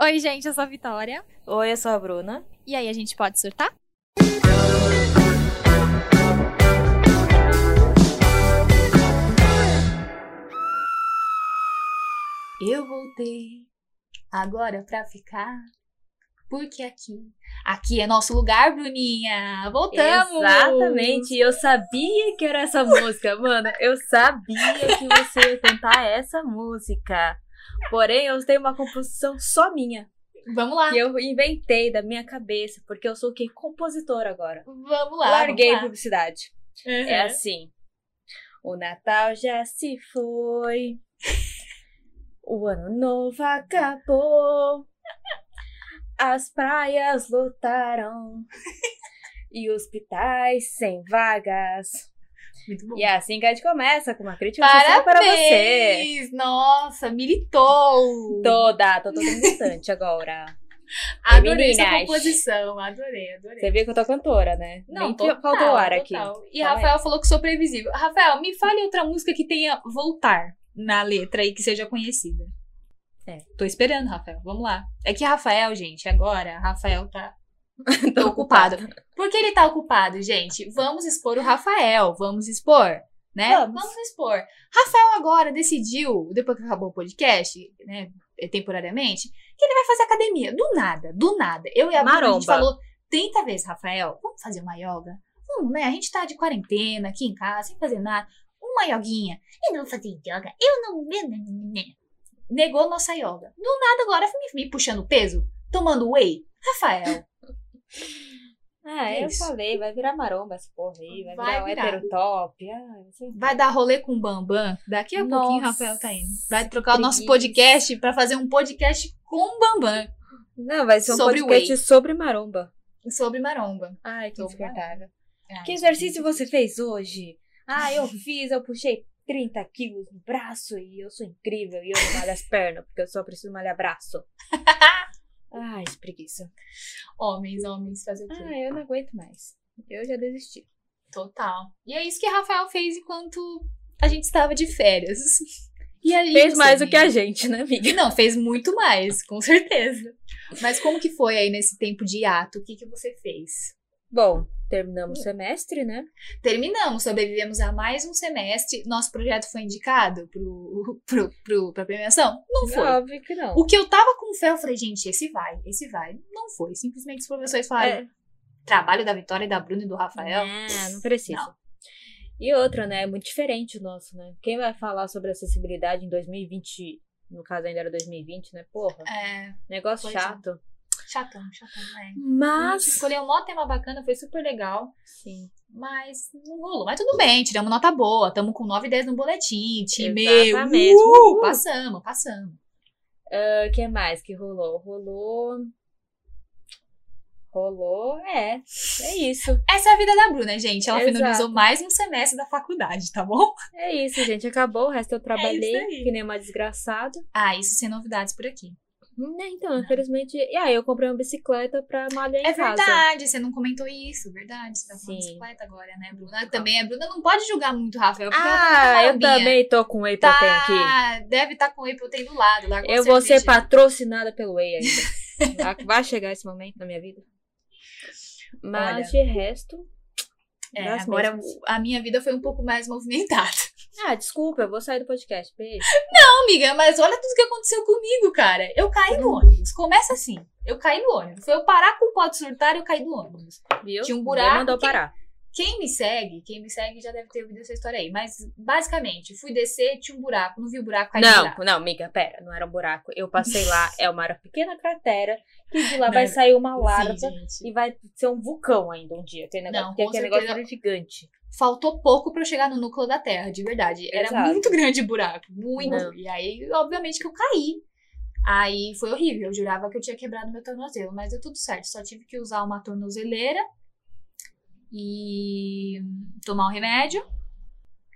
Oi, gente, eu sou a Vitória. Oi, eu sou a Bruna. E aí, a gente pode surtar? Eu voltei agora pra ficar. Porque aqui. Aqui é nosso lugar, Bruninha! Voltamos! Exatamente, eu sabia que era essa música, mano. Eu sabia que você ia cantar essa música. Porém, eu tenho uma composição só minha. Vamos lá! Que eu inventei da minha cabeça, porque eu sou o quê? Compositora agora. Vamos lá! Larguei vamos lá. publicidade. Uhum. É assim. O Natal já se foi. O ano novo acabou. As praias lotaram. E hospitais sem vagas. Muito bom. E é assim que a gente começa com uma crítica social para você. Parabéns! Nossa, militou! Toda, tô toda importante agora. Adorei essa composição, adorei, adorei. Você viu que eu tô cantora, né? Não, Nem total, faltou ar aqui. total. E Fala aí. Rafael falou que sou previsível. Rafael, me fale outra música que tenha voltar na letra e que seja conhecida. É. Tô esperando, Rafael. Vamos lá. É que Rafael, gente, agora, Rafael tá Tô ocupado. Por que ele tá ocupado, gente? Vamos expor o Rafael. Vamos expor, né? Vamos. expor. Rafael agora decidiu, depois que acabou o podcast, né, temporariamente, que ele vai fazer academia. Do nada, do nada. Eu e a Bruna, a gente Maromba. falou 30 vezes, Rafael, vamos fazer uma yoga? Vamos, né? A gente tá de quarentena aqui em casa, sem fazer nada. Uma yoguinha. Eu não vou fazer yoga. Eu não... Negou nossa yoga. Do nada agora me, me puxando peso, tomando whey. Rafael, Ah, É eu isso. falei, vai virar maromba essa porra aí, vai, Vai virar um virar. heterotop. Ah, você vai dar rolê com o Bambam? Daqui a pouquinho o Nossa, Rafael tá indo. Vai trocar o nosso podcast pra fazer um podcast com o Bambam Não, vai ser um Sobre podcast sobre maromba. sobre maromba. Ai, que desconfortável. Ah, Que exercício você fez hoje? Ah, eu fiz, eu puxei 30 quilos no braço e eu sou incrível e eu não malho as pernas, porque eu só preciso malhar braço. Ai, que preguiça. Homens, homens, fazer o quê? Ah, eu não aguento mais. Eu já desisti. Total. E é isso que Rafael fez enquanto a gente estava de férias. E aí, Fez você, mais do que a gente, né, amiga? Não, fez muito mais, com certeza. Mas como que foi aí nesse tempo de hiato? O que, que você fez? Bom, terminamos o semestre, né? Terminamos, sobrevivemos a mais um semestre. Nosso projeto foi indicado pro, pro, pro, pra premiação? Não foi. Óbvio que não. O que eu tava com fé, eu falei, gente, esse vai, esse vai. Não foi. Simplesmente os professores falaram, É. trabalho da Vitória, e da Bruna e do Rafael. Ah, não precisa. Não. E outra, né? É muito diferente o nosso, né? Quem vai falar sobre acessibilidade em 2020, no caso ainda era 2020, né? Porra, É, negócio Pois é. Chatão, chatão, é. Gente Mas. escolheu um maior tema bacana, foi super legal. Sim. Mas não rolou. Mas tudo bem, tiramos nota boa. Tamo com 9 e 10 no boletim. Time. Exatamente. Uh, Uhul. passamos, passamos. O que mais que rolou? Rolou. Rolou, é. É isso. Essa é a vida da Bruna, gente. Ela Exato. finalizou mais um semestre da faculdade, tá bom? É isso, gente. Acabou. O resto eu trabalhei aí. que nem uma desgraçada. Ah, isso sem novidades por aqui. Né, Então, infelizmente. E aí, eu comprei uma bicicleta pra malhar em É casa. verdade, você não comentou isso, verdade. Você tá com uma Sim. bicicleta agora, né, Bruna? Também a Bruna não pode julgar muito Rafael. tá Ah, eu também tô com whey protein aqui. Tá, deve estar com o whey protein do lado. Eu vou ser patrocinada pelo Whey ainda. Vai- chegar esse momento na minha vida. Mas de resto. É, agora mesmas. a minha vida foi um pouco mais movimentada. Ah, desculpa, eu vou sair do podcast. Beijo. Não, amiga, mas olha tudo que aconteceu comigo, cara. Eu caí no ônibus. Começa assim. Eu caí no ônibus. Foi eu parar com o pode surtar e eu caí no ônibus. Viu? Tinha um buraco mandou que- parar. Quem me segue, quem me segue já deve ter ouvido essa história aí. Mas, basicamente, fui descer, tinha um buraco. Não vi o buraco, caí no Não, buraco. não, amiga, pera. Não era um buraco. Eu passei lá, é uma pequena cratera que de lá Não, vai sair uma larva Sim, e vai ser um vulcão ainda um dia. Aquele negócio, Não, porque com aquele negócio gigante. Faltou pouco pra eu chegar no núcleo da Terra, de verdade. Era Exato. muito grande o buraco. Muito. Não. E aí, obviamente, que eu caí. Aí foi horrível. Eu jurava que eu tinha quebrado meu tornozelo, mas deu tudo certo. Só tive que usar uma tornozeleira e tomar um remédio.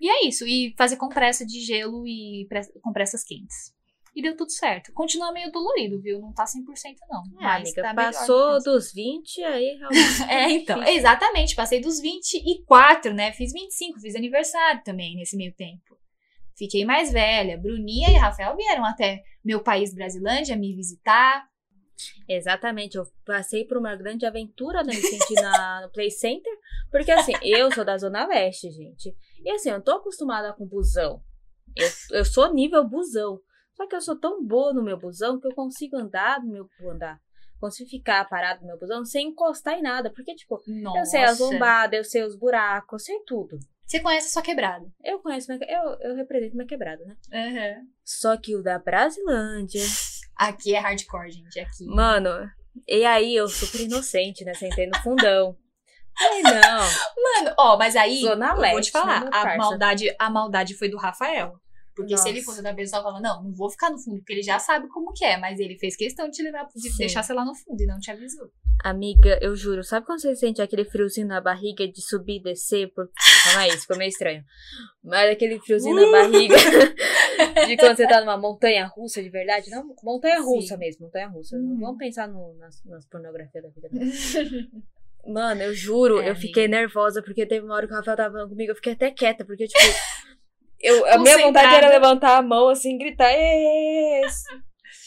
E é isso. E fazer compressa de gelo e pre- compressas quentes. E deu tudo certo. Continua meio dolorido, viu? Não tá 100% não. Ah, mas amiga, tá passou dos 20, aí realmente. é, então, Difícil. exatamente. Passei dos 24, né? Fiz 25, fiz aniversário também nesse meio tempo. Fiquei mais velha. Bruninha e Rafael vieram até meu país, Brasilândia, me visitar. Exatamente, eu passei por uma grande aventura né, na, no Play Center, porque assim, eu sou da Zona Leste, gente. E assim, eu tô acostumada com busão. Eu, eu sou nível busão. Só que eu sou tão boa no meu busão que eu consigo andar no meu andar. Consigo ficar parado no meu busão sem encostar em nada. Porque, tipo, Nossa. eu sei as lombadas, eu sei os buracos, eu sei tudo. Você conhece a sua quebrada. Eu conheço minha, eu, eu represento minha quebrada, né? Uhum. Só que o da Brasilândia. Aqui é hardcore, gente. Aqui. Mano, e aí eu super inocente, né? Sentei no fundão. Falei, não. Mano, ó, mas aí. Zona eu vou Leste, te falar. né, a, maldade, a maldade foi do Rafael. Porque se ele Nossa. fosse da pessoa, falava, não, não vou ficar no fundo, porque ele já sabe como que é. Mas ele fez questão de te levar, de Sim. deixar você lá no fundo e não te avisou. Amiga, eu juro, sabe quando você sente aquele friozinho na barriga de subir e descer? Por... Calma aí, isso ficou meio estranho. Mas aquele friozinho na barriga de quando você tá numa montanha russa de verdade. Não, montanha russa Sim. mesmo, montanha russa. Uhum. Não vamos pensar no- nas, nas pornografias da vida, não. Mano, eu juro, É, eu amiga. fiquei nervosa porque teve uma hora que o Rafael tava falando comigo, eu fiquei até quieta, porque, tipo, eu, a minha vontade era levantar a mão assim e gritar: "Ês,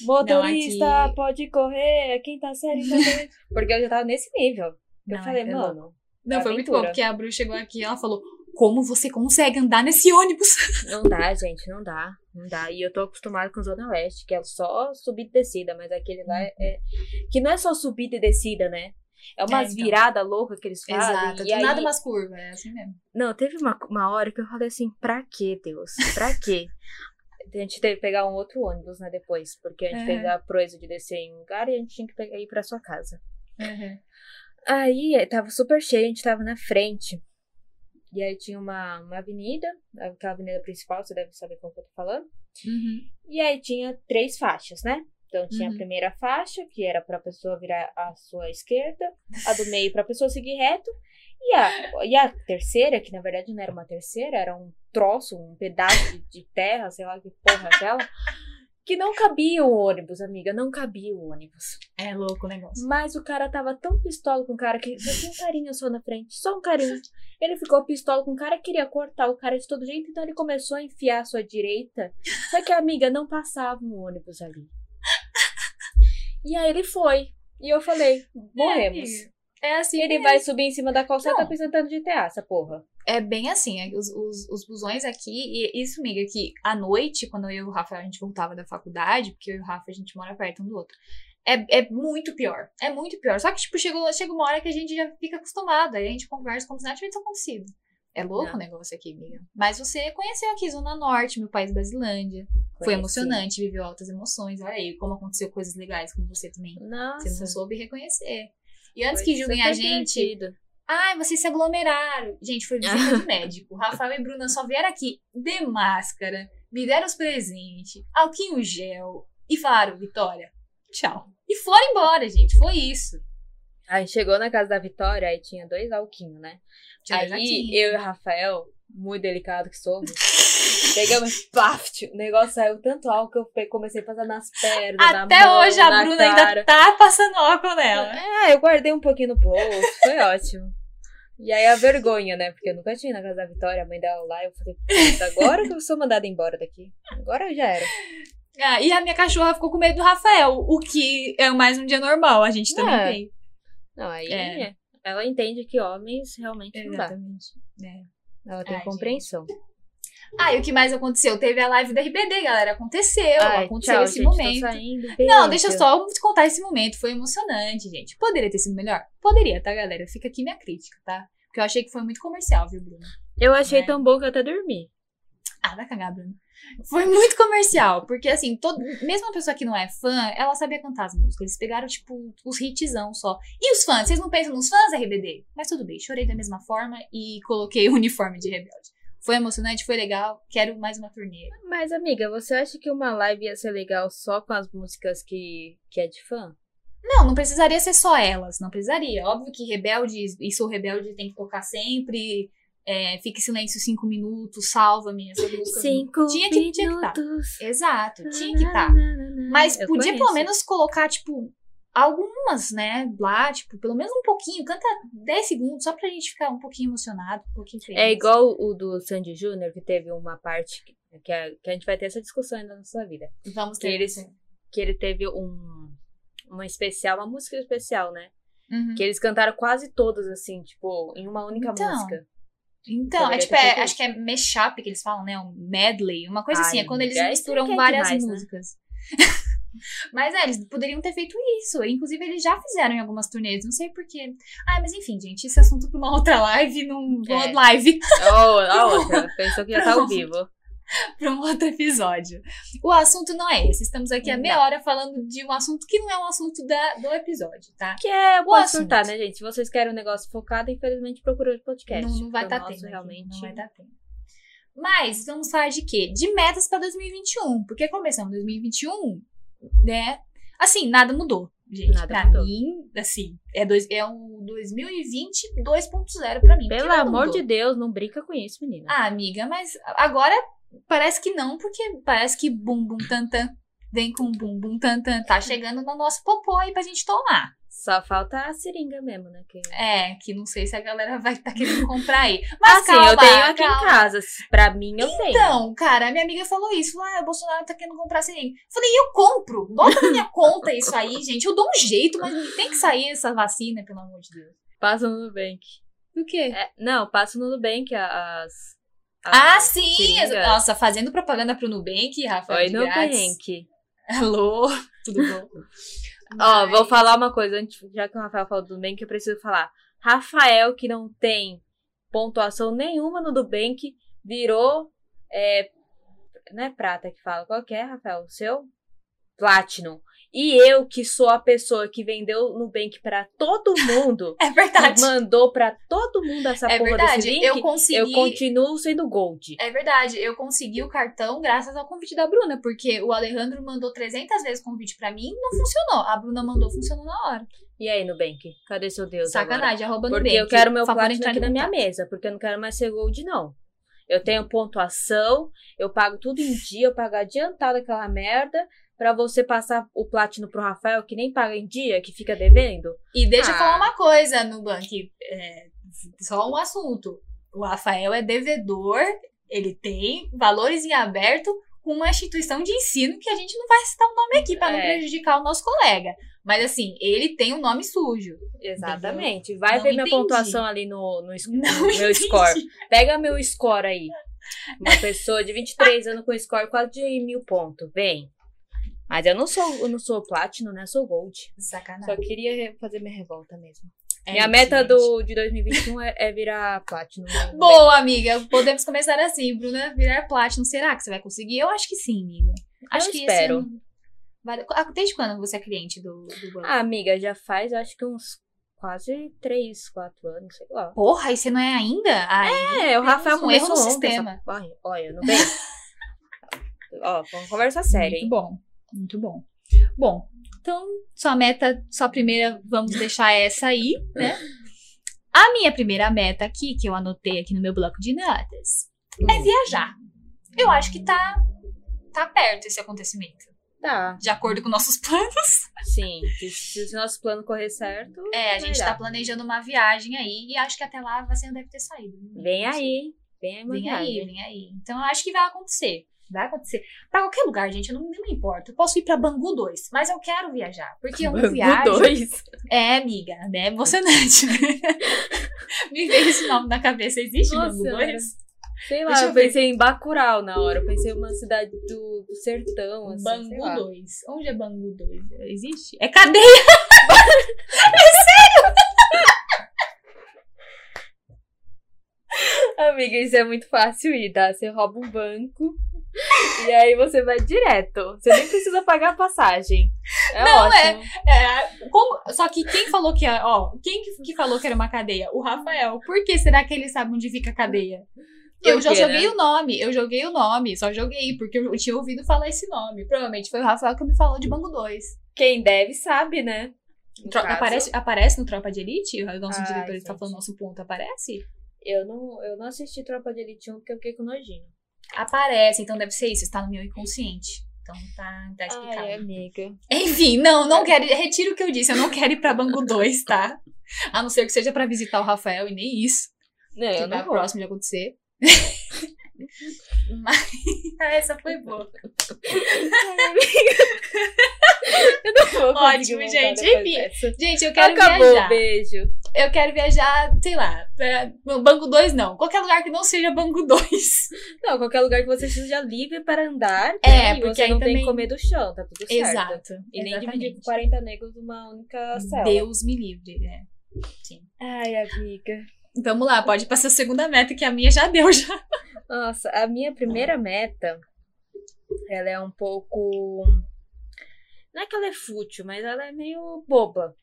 Motorista, aqui- pode correr, é quinta série, quinta série." Porque eu já tava nesse nível. Eu Não, falei, é mano, Não, foi muito bom, aventura. porque a Bru chegou aqui e ela falou: Como você consegue andar nesse ônibus? não dá, gente, não dá, não dá. E eu tô acostumada com Zona Leste, que é só subida e descida, mas aquele lá é. é- Que não é só subida e descida, né? É umas então. viradas loucas que eles fazem. Exato, e aí... nada umas curvas, é assim mesmo. Não, teve uma, uma hora que eu falei assim, pra quê, Deus? Pra quê? A gente teve que pegar um outro ônibus, né, depois. Porque a gente Uhum. fez a proeza de descer em um lugar e a gente tinha que pegar, ir pra sua casa. Uhum. Aí eh, tava super cheio, a gente tava na frente. E aí tinha uma, uma avenida, aquela avenida principal, você deve saber como que eu tô falando. Uhum. E aí tinha três faixas, né? Então tinha Uhum. a primeira faixa, que era pra pessoa virar à sua esquerda, a do meio pra pessoa seguir reto, e a, e a terceira, que na verdade não era uma terceira, era um troço, um pedaço de, terra, sei lá que porra é aquela, que não cabia o ônibus, amiga, não cabia o ônibus. É louco o negócio. Mas o cara tava tão pistola com o cara que só tinha um carinho só na frente, só um carinho. Ele ficou pistola com o cara, queria cortar o cara de todo jeito, então ele começou a enfiar a sua direita. Só que a amiga não passava um ônibus ali. E aí ele foi. E eu falei, morremos. É assim. ele vai subir em cima da calçada tá apresentando de GTA, essa porra. É bem assim, é, os, os, os busões aqui, e isso, amiga, que à noite, quando eu e o Rafa, a gente voltava da faculdade, porque eu e o Rafa, a gente mora perto um do outro, é, é muito pior, é muito pior. Só que, tipo, chegou, chega uma hora que a gente já fica acostumado, aí a gente conversa como se nada tivesse acontecido. É louco Não. o negócio aqui, amiga. Mas você conheceu aqui Zona Norte, meu país Brasilândia. Foi Conheci. emocionante, viveu altas emoções. Olha aí como aconteceu coisas legais com você também. Nossa. Você não soube reconhecer. E antes foi que julguem a gente. Ai, vocês se aglomeraram. Gente, foi visita de médico. Rafael e Bruna só vieram aqui de máscara, me deram os presentes, alquinho gel e falaram, Vitória, tchau. E foram embora, gente. Foi isso. Aí chegou na casa da Vitória, aí tinha dois alquinhos, né? Tinha Aí eu e o Rafael, muito delicado que somos, pegamos paft, o negócio saiu tanto álcool que eu comecei a passar nas pernas, na Até mão, hoje a na Bruna cara. ainda tá passando álcool nela. É, eu guardei um pouquinho no bolso, foi ótimo. E aí a vergonha, né? Porque eu nunca tinha ido na casa da Vitória, a mãe dela lá, eu falei, "Putz, agora que eu sou mandada embora daqui. Agora já era. Ah, e a minha cachorra ficou com medo do Rafael, o que é mais um dia normal, a gente também É. tem. Não, aí É. ela entende que homens realmente não dá. Exatamente. É. Ela tem Ai, compreensão. Ah, e o que mais aconteceu? Teve a live da RBD, galera. Aconteceu, Ai, aconteceu tchau, esse gente, momento. saindo. Não, deixa eu só te contar esse momento. Foi emocionante, gente. Poderia ter sido melhor? Poderia, tá, galera? Fica aqui minha crítica, tá? Porque eu achei que foi muito comercial, viu, Bruno? Eu achei né? tão bom que eu até dormi. Ah, vai cagar, Bruno. Foi muito comercial, porque assim, todo, mesmo a pessoa que não é fã, ela sabia cantar as músicas. Eles pegaram, tipo, os hitzão só. E os fãs? Vocês não pensam nos fãs RBD? Mas tudo bem, chorei da mesma forma e coloquei o uniforme de rebelde. Foi emocionante, foi legal. Quero mais uma turnê. Mas, amiga, você acha que uma live ia ser legal só com as músicas que, que é de fã? Não, não precisaria ser só elas, não precisaria. Óbvio que rebelde e sou rebelde tem que tocar sempre. É, fique em silêncio cinco minutos, salva-me. Cinco Tinha que- tinha que tá. Exato, tinha que estar. Mas Eu podia conheço. pelo menos colocar, tipo, algumas, né? Lá, tipo, pelo menos um pouquinho. Canta 10 segundos, só pra gente ficar um pouquinho emocionado, um pouquinho feliz. É igual o do Sandy Júnior, que teve uma parte que, que, a, que a gente vai ter essa discussão ainda na sua vida. Vamos que ter. eles- Que ele teve um, uma especial, uma música especial, né? Uhum. Que eles cantaram quase todas, assim, tipo, em uma única Então, música. Então, é Poderia tipo, é- acho que é mashup que eles falam, né? Um medley, uma coisa assim. Ai, É quando eles misturam é várias demais, né? músicas. mas é, eles poderiam ter feito isso. Inclusive, eles já fizeram em algumas turnês. Não sei porquê. Ah, mas enfim, gente, esse assunto pra uma outra live, num É. live, Oh, a outra. Pensou que já tá ao vivo. pra um outro episódio. O assunto não é esse. Estamos aqui há meia Não. hora falando de um assunto que não é um assunto da, do episódio, tá? Que é, O pode assunto. surtar, né, gente? Se vocês querem um negócio focado, infelizmente procura outro podcast. Não, não vai o dar tempo. realmente. Não vai dar tempo. Mas vamos falar de quê? De metas para 2021. Porque começamos 2021, né? Assim, nada mudou, gente. Nada pra mudou. mim, assim, é, dois, é um 2020 2.0 pra mim. Pelo amor mudou. de Deus, não brinca com isso, menina. Ah, amiga, mas agora parece que não, porque parece que bum bum tantan vem com bum bum tantan. Tá chegando no nosso popô aí pra gente tomar. Só falta a seringa mesmo, né? Que... É, que não sei se a galera vai estar querendo comprar aí. Mas assim, calma, eu tenho aqui calma. em casa. Pra mim, eu tenho. Então, cara, minha amiga falou isso. Ah, o Bolsonaro tá querendo comprar seringa. Falei, eu compro. Bota na minha conta isso aí, gente. Eu dou um jeito, mas tem que sair essa vacina, pelo amor de Deus. Passa no Nubank. O quê? É, não, passa no Nubank as. Ah, as sim! Nossa, fazendo propaganda pro Nubank, Rafa. Oi. Nubank. Alô, tudo bom? Ó, vou falar uma coisa, antes, já que o Rafael falou do Nubank, eu preciso falar. Rafael, que não tem pontuação nenhuma no Nubank, virou. É, não é prata que fala. Qual que é, Rafael? O seu? Platinum. E eu, que sou a pessoa que vendeu Nubank pra todo mundo, É verdade. mandou pra todo mundo essa É porra verdade. desse link, eu consegui. eu continuo sendo Gold. É verdade, eu consegui o cartão graças ao convite da Bruna, porque o Alejandro mandou 300 vezes convite pra mim não funcionou. A Bruna mandou, funcionou na hora. E aí, Nubank? Cadê seu Deus agora? Sacanagem, arroba Porque Nubank. eu quero meu Platinum aqui na minha mesa, porque eu não quero mais ser Gold, não. Eu tenho pontuação, eu pago tudo em dia, eu pago adiantado aquela merda, pra você passar o Platinum pro Rafael, que nem paga em dia, que fica devendo. E deixa eu Ah. falar uma coisa, Nubank. É, só um assunto. O Rafael é devedor, ele tem valores em aberto com uma instituição de ensino que a gente não vai citar o nome aqui pra não É. prejudicar o nosso colega. Mas assim, ele tem um nome sujo. Exatamente. Vai Não ver minha entendi. pontuação ali no, no, Não no meu entendi. score. Pega meu score aí. Uma pessoa de 23 anos com score quase de mil pontos. Vem. Mas eu não sou, eu não sou Platinum, né? Eu sou Gold. Sacanagem. Só queria fazer minha revolta mesmo. É minha meta gente. do, de 2021 é, é virar Platinum. no Boa, amiga. Podemos começar assim, Bruna. Virar Platinum. Será que você vai conseguir? Eu acho que sim, amiga. Acho que esse espero. Ah, Desde quando você é cliente do, do? Ah, amiga, já faz acho que uns quase 3, 4 anos, sei lá. Porra, e você não é ainda? Ai, É, o Rafael um começou erro no ontem sistema. essa- Olha, olha, não vem? Ó, vamos conversar sério, Muito hein? bom, muito bom. Bom, então, sua meta, sua primeira, vamos deixar essa aí, né? A minha primeira meta aqui, que eu anotei aqui no meu bloco de notas, é viajar. Eu acho que tá, tá perto esse acontecimento. Tá, De acordo com nossos planos. sim. Se, o nosso plano correr certo. É, a gente dar. tá planejando uma viagem aí e acho que até lá a vacina deve ter saído. Vem aí, vem aí, uma Vem aí, vem aí. Então eu acho que vai acontecer. Vai acontecer. Pra qualquer lugar, gente, eu não, não me importo. Eu posso ir pra Bangu 2, mas eu quero viajar. Porque eu não Bangu viajo. dois. É, amiga, né? Emocionante. me veio esse nome na cabeça. Existe Nossa, Bangu 2? Sei lá, Deixa eu eu ver. pensei em Bacurau na hora. Eu pensei em uma cidade do, do sertão, assim. Bangu lá. 2. Onde é Bangu 2? Existe? É cadeia! Amiga, isso é muito fácil ir, tá? Você rouba um banco e aí você vai direto. Você nem precisa pagar a passagem. É Não, ótimo. É, como- só que quem falou que, é- ó, quem que, falou que era uma cadeia? O Rafael. Por que será que ele sabe onde fica a cadeia? Por Eu já joguei né? o nome, eu joguei o nome, só joguei, porque eu tinha ouvido falar esse nome. Provavelmente foi o Rafael que me falou de Bangu 2. Quem deve sabe, né? Aparece, aparece no Tropa de Elite? O nosso diretor está falando nosso ponto, aparece? Eu não, eu não assisti Tropa de Elite 1 porque eu fiquei com nojinho. Aparece, então deve ser isso, está no meu inconsciente. Então tá, tá explicado. Ai, amiga. Enfim, não, não quero. Retiro o que eu disse, eu não quero ir pra Bangu 2, tá? A não ser que seja pra visitar o Rafael e nem isso. Não, que eu tá não vou. próximo de acontecer. Mas essa foi boa. Eu não vou Ótimo, gente. Enfim. Gente, eu quero Acabou, viajar. beijo. Eu quero viajar, sei lá, pra Banco 2 não. Qualquer lugar que não seja Banco 2. Não, qualquer lugar que você seja livre para andar. É, porque você aí não tem também- que comer do chão, tá tudo certo. Exato. E nem dividir com 40 negros numa única cela. Deus me livre, né? Ai, amiga. Vamos lá, pode passar a segunda meta, que a minha já deu já. Nossa, a minha primeira meta, ela é um pouco. Não é que ela é fútil, mas ela é meio boba.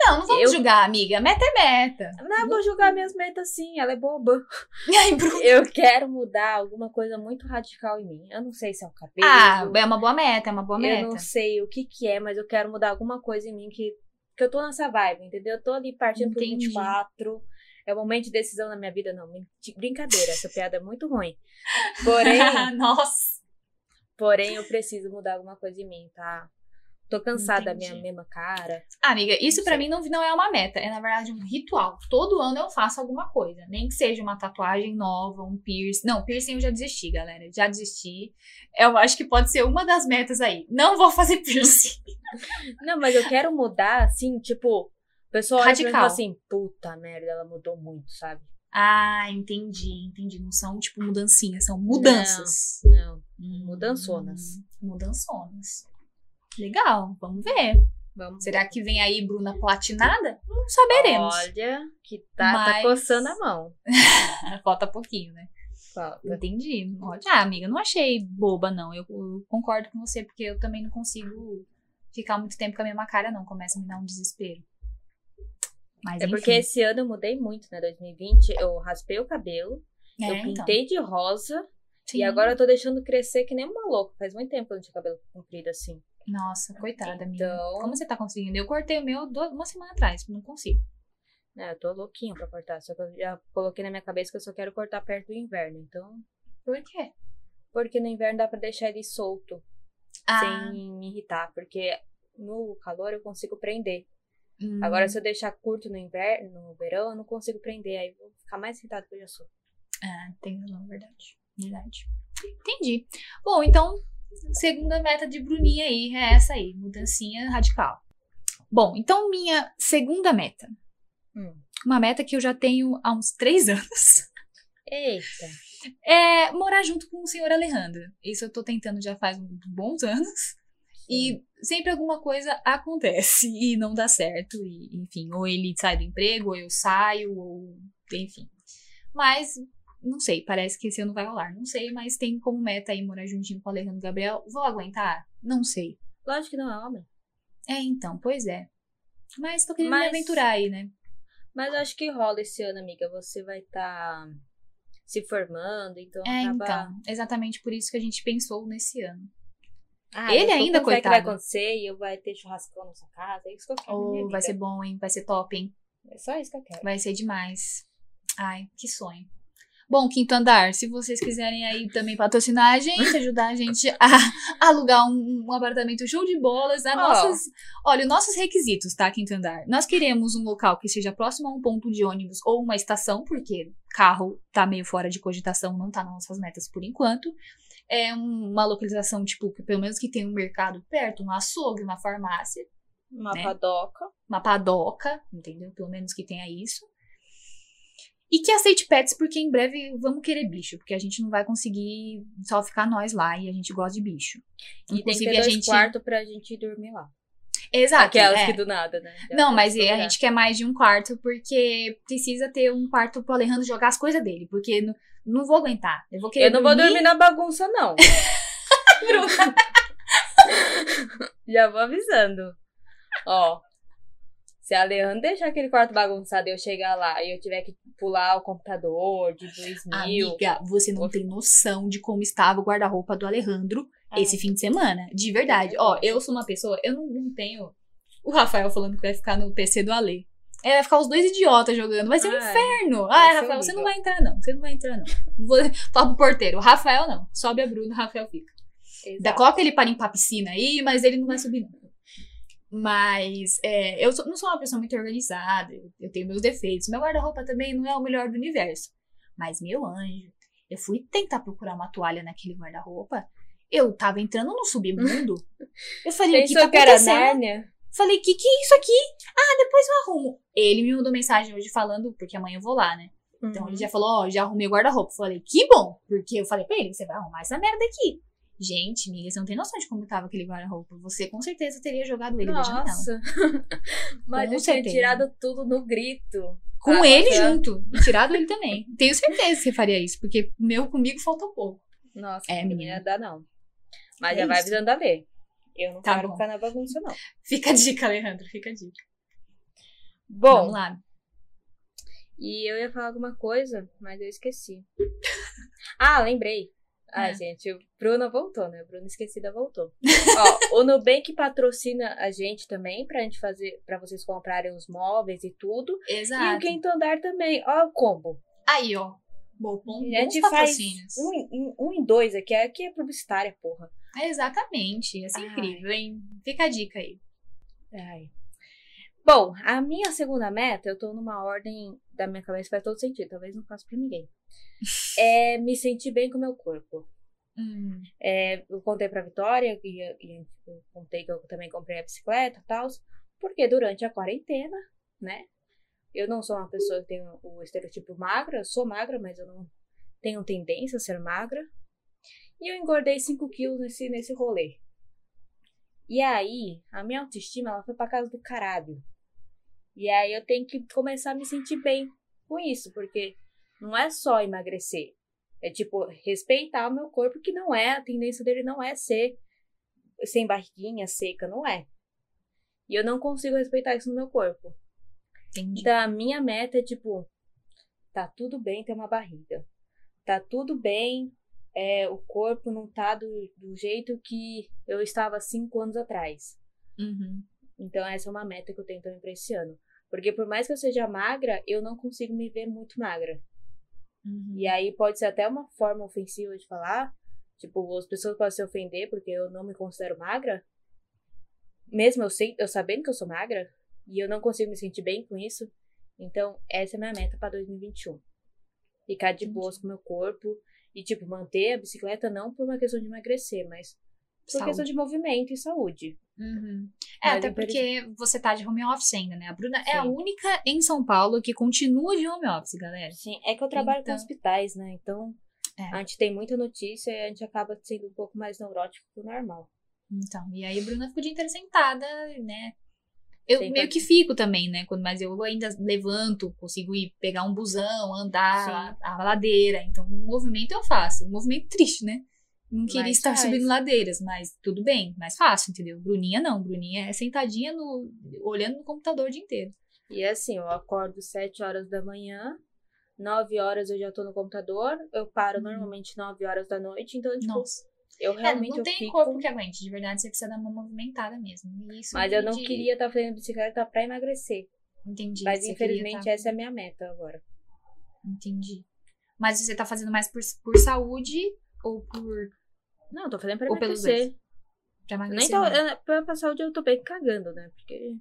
Não, não vamos Eu- julgar, amiga. Meta é meta. Não, eu vou julgar minhas metas sim, ela é boba. Ai. Eu quero mudar alguma coisa muito radical em mim. Eu não sei se é o cabelo. Ah, é uma boa meta, é uma boa eu meta. não sei o que que é, mas eu quero mudar alguma coisa em mim que, que eu tô nessa vibe, entendeu? Eu tô ali partindo pro Entendi. 24. É o momento de decisão na minha vida. Não, brincadeira, essa piada é muito ruim. Porém, Nossa. porém, eu preciso mudar alguma coisa em mim, tá? Tô cansada da minha mesma cara. Ah, amiga, isso Não pra sei. mim não, não é uma meta, é na verdade um ritual. Todo ano eu faço alguma coisa, nem que seja uma tatuagem nova, um piercing. Não, piercing eu já desisti, galera, já desisti. Eu acho que pode ser uma das metas aí. Não vou fazer piercing. Não, mas eu quero mudar, assim, tipo, o pessoal olha Radical. assim, puta merda, ela mudou muito, sabe? Ah, entendi, entendi. Não são tipo mudancinhas, são mudanças. Não, Hum, mudançonas. Mudançonas. Legal, vamos ver. vamos. Será que vem aí Bruna platinada? Não saberemos. Olha, que tá, tá Mas- coçando a mão. Falta pouquinho, né? Falta. Entendi. Olha, ah, amiga, não achei boba, não. Eu, eu concordo com você, porque eu também não consigo ficar muito tempo com a mesma cara, não. Começa a me dar um desespero. Mas, É enfim. porque esse ano eu mudei muito, né? 2020, eu raspei o cabelo, É, eu então. pintei de rosa Sim. e agora eu tô deixando crescer que nem uma louca. Faz muito tempo que eu não tinha cabelo comprido assim. Nossa, coitada. Então, Como você tá conseguindo? Eu cortei o meu uma semana atrás, não consigo. né, eu tô louquinha pra cortar. Só que eu já coloquei na minha cabeça que eu só quero cortar perto do inverno. Então, Por quê? porque no inverno dá pra deixar ele solto, Ah, sem me irritar. Porque no calor eu consigo prender. hum, Agora, se eu deixar curto no inverno, no verão, eu não consigo prender. Aí vou ficar mais irritado que eu já sou. Ah, tem razão, verdade. Verdade. Entendi. Bom, então, segunda meta de Bruninha aí é essa aí, mudancinha radical. Bom, então minha segunda meta. Hum. Uma meta que eu já tenho há uns três anos. Eita. É morar junto com o senhor Alejandro. Isso eu tô tentando já faz uns bons anos. E sempre alguma coisa acontece e não dá certo. E, enfim, ou ele sai do emprego, ou eu saio, ou enfim. Mas, não sei, parece que esse ano vai rolar. Não sei, mas tem como meta aí morar juntinho com o Alejandro Gabriel. Vou aguentar? Não sei. Lógico que não é homem. É, então, pois é. Mas tô querendo me Mas- aventurar aí, né? Mas eu acho que rola esse ano, amiga. Você vai estar se formando, então É, acaba... então. Exatamente por isso que a gente pensou nesse ano. Ah, Ele ainda, fé que vai coitado. acontecer e eu vai ter churrascão na sua casa. É isso que eu quero. Oh, vai ser bom, hein? Vai ser top, hein? É só isso que eu quero. Vai ser demais. Ai, que sonho. Bom, Quinto Andar, se vocês quiserem aí também patrocinar a gente, ajudar a gente a alugar um, um apartamento show de bolas, a Ó. nossas, olha, os nossos requisitos, tá, Quinto Andar? Nós queremos um local que seja próximo a um ponto de ônibus ou uma estação, porque carro tá meio fora de cogitação, não tá nas nossas metas por enquanto. É um- uma localização, tipo, que pelo menos que tenha um mercado perto, um açougue, uma farmácia Uma né? padoca. uma padoca, entendeu? Pelo menos que tenha isso. E que aceite pets, porque em breve vamos querer bicho, porque a gente não vai conseguir só ficar nós lá e a gente gosta de bicho. E tem que ter a gente. quartos pra gente dormir lá. Exato. Aquelas é. que do nada, né? Já Não, tá mas a desconfiado. gente quer mais de um quarto, porque precisa ter um quarto pro Alejandro jogar as coisas dele, porque não, não vou aguentar. Eu vou Eu não vou dormir na bagunça, não. Já vou avisando. Ó. Se a Leandro deixar aquele quarto bagunçado e eu chegar lá e eu tiver que pular o computador de 2000. Amiga, você não tem noção de como estava o guarda-roupa do Alejandro Ai, esse fim de semana. De verdade. Ó, eu sou uma pessoa, eu não, não tenho. O Rafael falando que vai ficar no PC do Ale. É, vai ficar os dois idiotas jogando. Vai ser um Ai, inferno. vai Ai, ser Rafael, você horrível. não vai entrar, não. Você não vai entrar, não. Não Vou falar pro porteiro. O Rafael não. Sobe a Bruna, o Rafael fica. exato. Da coloca ele para limpar a piscina aí, mas ele não vai subir, não. Mas é, eu sou- não sou uma pessoa muito organizada, eu, eu tenho meus defeitos. Meu guarda-roupa também não é o melhor do universo. Mas, meu anjo, Eu fui tentar procurar uma toalha naquele guarda-roupa. Eu tava entrando no submundo. Eu falei, o que tá acontecendo? Nárnia? Falei, que que é isso aqui? Ah, depois eu arrumo. Ele me mandou mensagem hoje falando, porque amanhã eu vou lá, né? Então Uhum. ele já falou, ó, já arrumei o guarda-roupa. Falei, que bom. Porque eu falei pra ele, você vai arrumar essa merda aqui. Gente, amiga, você não tem noção de como tava aquele guarda-roupa. Você com certeza teria jogado ele da janela. Nossa. Mas Com eu tinha certeza. tirado tudo no grito. Com Ah, ele tá. junto. E tirado ele também. Tenho certeza que você faria isso, porque meu comigo faltou pouco. Nossa, É, é, menina. dá não. Mas É já vai isso. avisando a ler. Eu não Tá quero bom. ficar na bagunça, não. Fica a dica, Alejandro, fica a dica. Bom, Vamos lá. e eu ia falar alguma coisa, mas eu esqueci. ah, lembrei. Ah, Ah. gente, o Bruno voltou, né? O Bruno esquecida voltou. Ó, o Nubank patrocina a gente também pra gente fazer, pra vocês comprarem os móveis e tudo. E o Exato. Quinto Andar também. Ó, o combo. Aí, ó. Bom, bom, a gente faz um, em- um em dois aqui. Aqui é publicitária, porra. Exatamente. Ia ser Ai. incrível, hein? Fica a dica aí. Ai. Bom, a minha segunda meta, eu tô numa ordem da minha cabeça, faz todo sentido, talvez não faça pra ninguém. É me sentir bem com o meu corpo. Hum, É, eu contei pra Vitória, e, e eu contei que eu também comprei a bicicleta e tal, porque durante a quarentena, né? Eu não sou uma pessoa que tem o estereotipo magra, eu sou magra, mas eu não tenho tendência a ser magra. E eu engordei 5 quilos nesse, nesse rolê. E aí, a minha autoestima, ela foi pra casa do caralho. E aí eu tenho que começar a me sentir bem com isso, porque não é só emagrecer. É tipo, respeitar o meu corpo, que não é, a tendência dele não é ser sem barriguinha, seca, não é. E eu não consigo respeitar isso no meu corpo. entendi. Então, a minha meta é tipo, tá tudo bem ter uma barriga. Tá tudo bem, é, o corpo não tá do, do jeito que eu estava cinco anos atrás. Uhum. Então, essa é uma meta que eu tenho também pra esse ano. Porque por mais que eu seja magra, eu não consigo me ver muito magra. Uhum. E aí pode ser até uma forma ofensiva de falar. Tipo, as pessoas podem se ofender porque eu não me considero magra. Mesmo eu, sei, eu sabendo que eu sou magra. E eu não consigo me sentir bem com isso. Então, essa é a minha meta pra 2021. Ficar de boas com o meu corpo. E, tipo, manter a bicicleta não por uma questão de emagrecer, mas por Saúde. questão de movimento e saúde. Uhum. É, Mas até infeliz- porque você tá de home office ainda, né? A Bruna é a Sim. única em São Paulo que continua de home office, galera. Sim, é que eu trabalho Então- com hospitais, né? Então, É. a gente tem muita notícia e a gente acaba sendo um pouco mais neurótico que o normal. Então, e aí a Bruna ficou o dia inteiro sentada, né? Eu Sem meio que fico também, né? Quando, mas eu ainda levanto, consigo ir pegar um busão, andar Sim. a, a ladeira. Então, um movimento eu faço. Um movimento triste, né? Não queria Mas estar faz. subindo ladeiras, mas tudo bem, mais fácil, entendeu? Bruninha não, Bruninha é sentadinha no, olhando no computador o dia inteiro. E assim, eu acordo 7 horas da manhã, 9 horas eu já tô no computador, eu paro Uhum. normalmente 9 horas da noite, então, tipo, Nossa. eu É, realmente não eu tem fico... corpo que aguente, de verdade, você precisa dar uma movimentada mesmo. Isso Mas eu não de- queria estar fazendo bicicleta pra emagrecer. Entendi. Mas infelizmente tá- essa é a minha meta agora. Entendi. Mas você tá fazendo mais por, por saúde ou por Não, eu tô fazendo pra emagrecer. pra Nem emagrecer? tô, mesmo? eu, pra, pra saúde eu tô bem cagando, né? Porque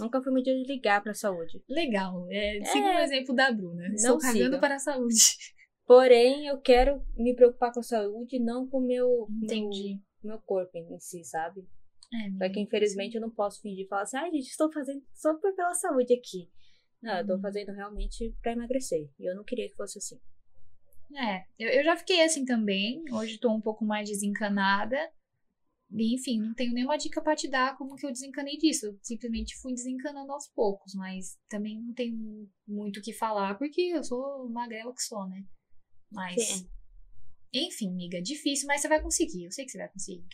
nunca fui muito de ligar pra saúde. Legal. É, siga o exemplo da Bruna. Estou Não cagando siga. para a saúde. Porém, eu quero me preocupar com a saúde, não com o meu, meu, Entendi. meu corpo em si, sabe? É, Só que infelizmente eu não posso fingir e falar assim, ai gente, estou fazendo só pela saúde aqui. Não, eu tô Uhum. fazendo realmente pra emagrecer. E eu não queria que fosse assim. É, eu, eu já fiquei assim também. Hoje tô um pouco mais desencanada. E, enfim, não tenho nenhuma dica pra te dar como que eu desencanei disso. Eu simplesmente fui desencanando aos poucos, mas também não tenho muito o que falar, porque eu sou magrela que sou, né? Mas, Sim. enfim, amiga, difícil, mas você vai conseguir. Eu sei que você vai conseguir.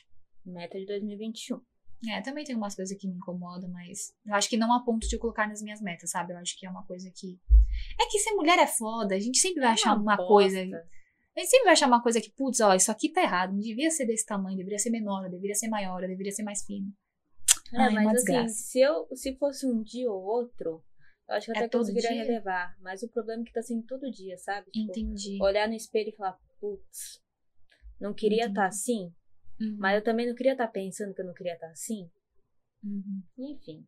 Meta de 2021. É, também tem umas coisas que me incomodam, mas eu acho que não a ponto de eu colocar nas minhas metas, sabe? Eu acho que é uma coisa que. É que ser mulher é foda, a gente sempre vai achar uma, coisa. bosta. A gente sempre vai achar uma coisa que, putz, ó, isso aqui tá errado, não devia ser desse tamanho, deveria ser menor, deveria ser maior, deveria ser mais fino. É, Ai, uma mas assim, se, eu, se fosse um dia ou outro, eu acho que É até todo conseguiria relevar. Mas o problema é que tá sendo todo dia, sabe? Tipo, Entendi. olhar no espelho e falar, putz, não queria estar Entendi. assim, Uhum, mas eu também não queria estar pensando que eu não queria estar assim. uhum. Enfim.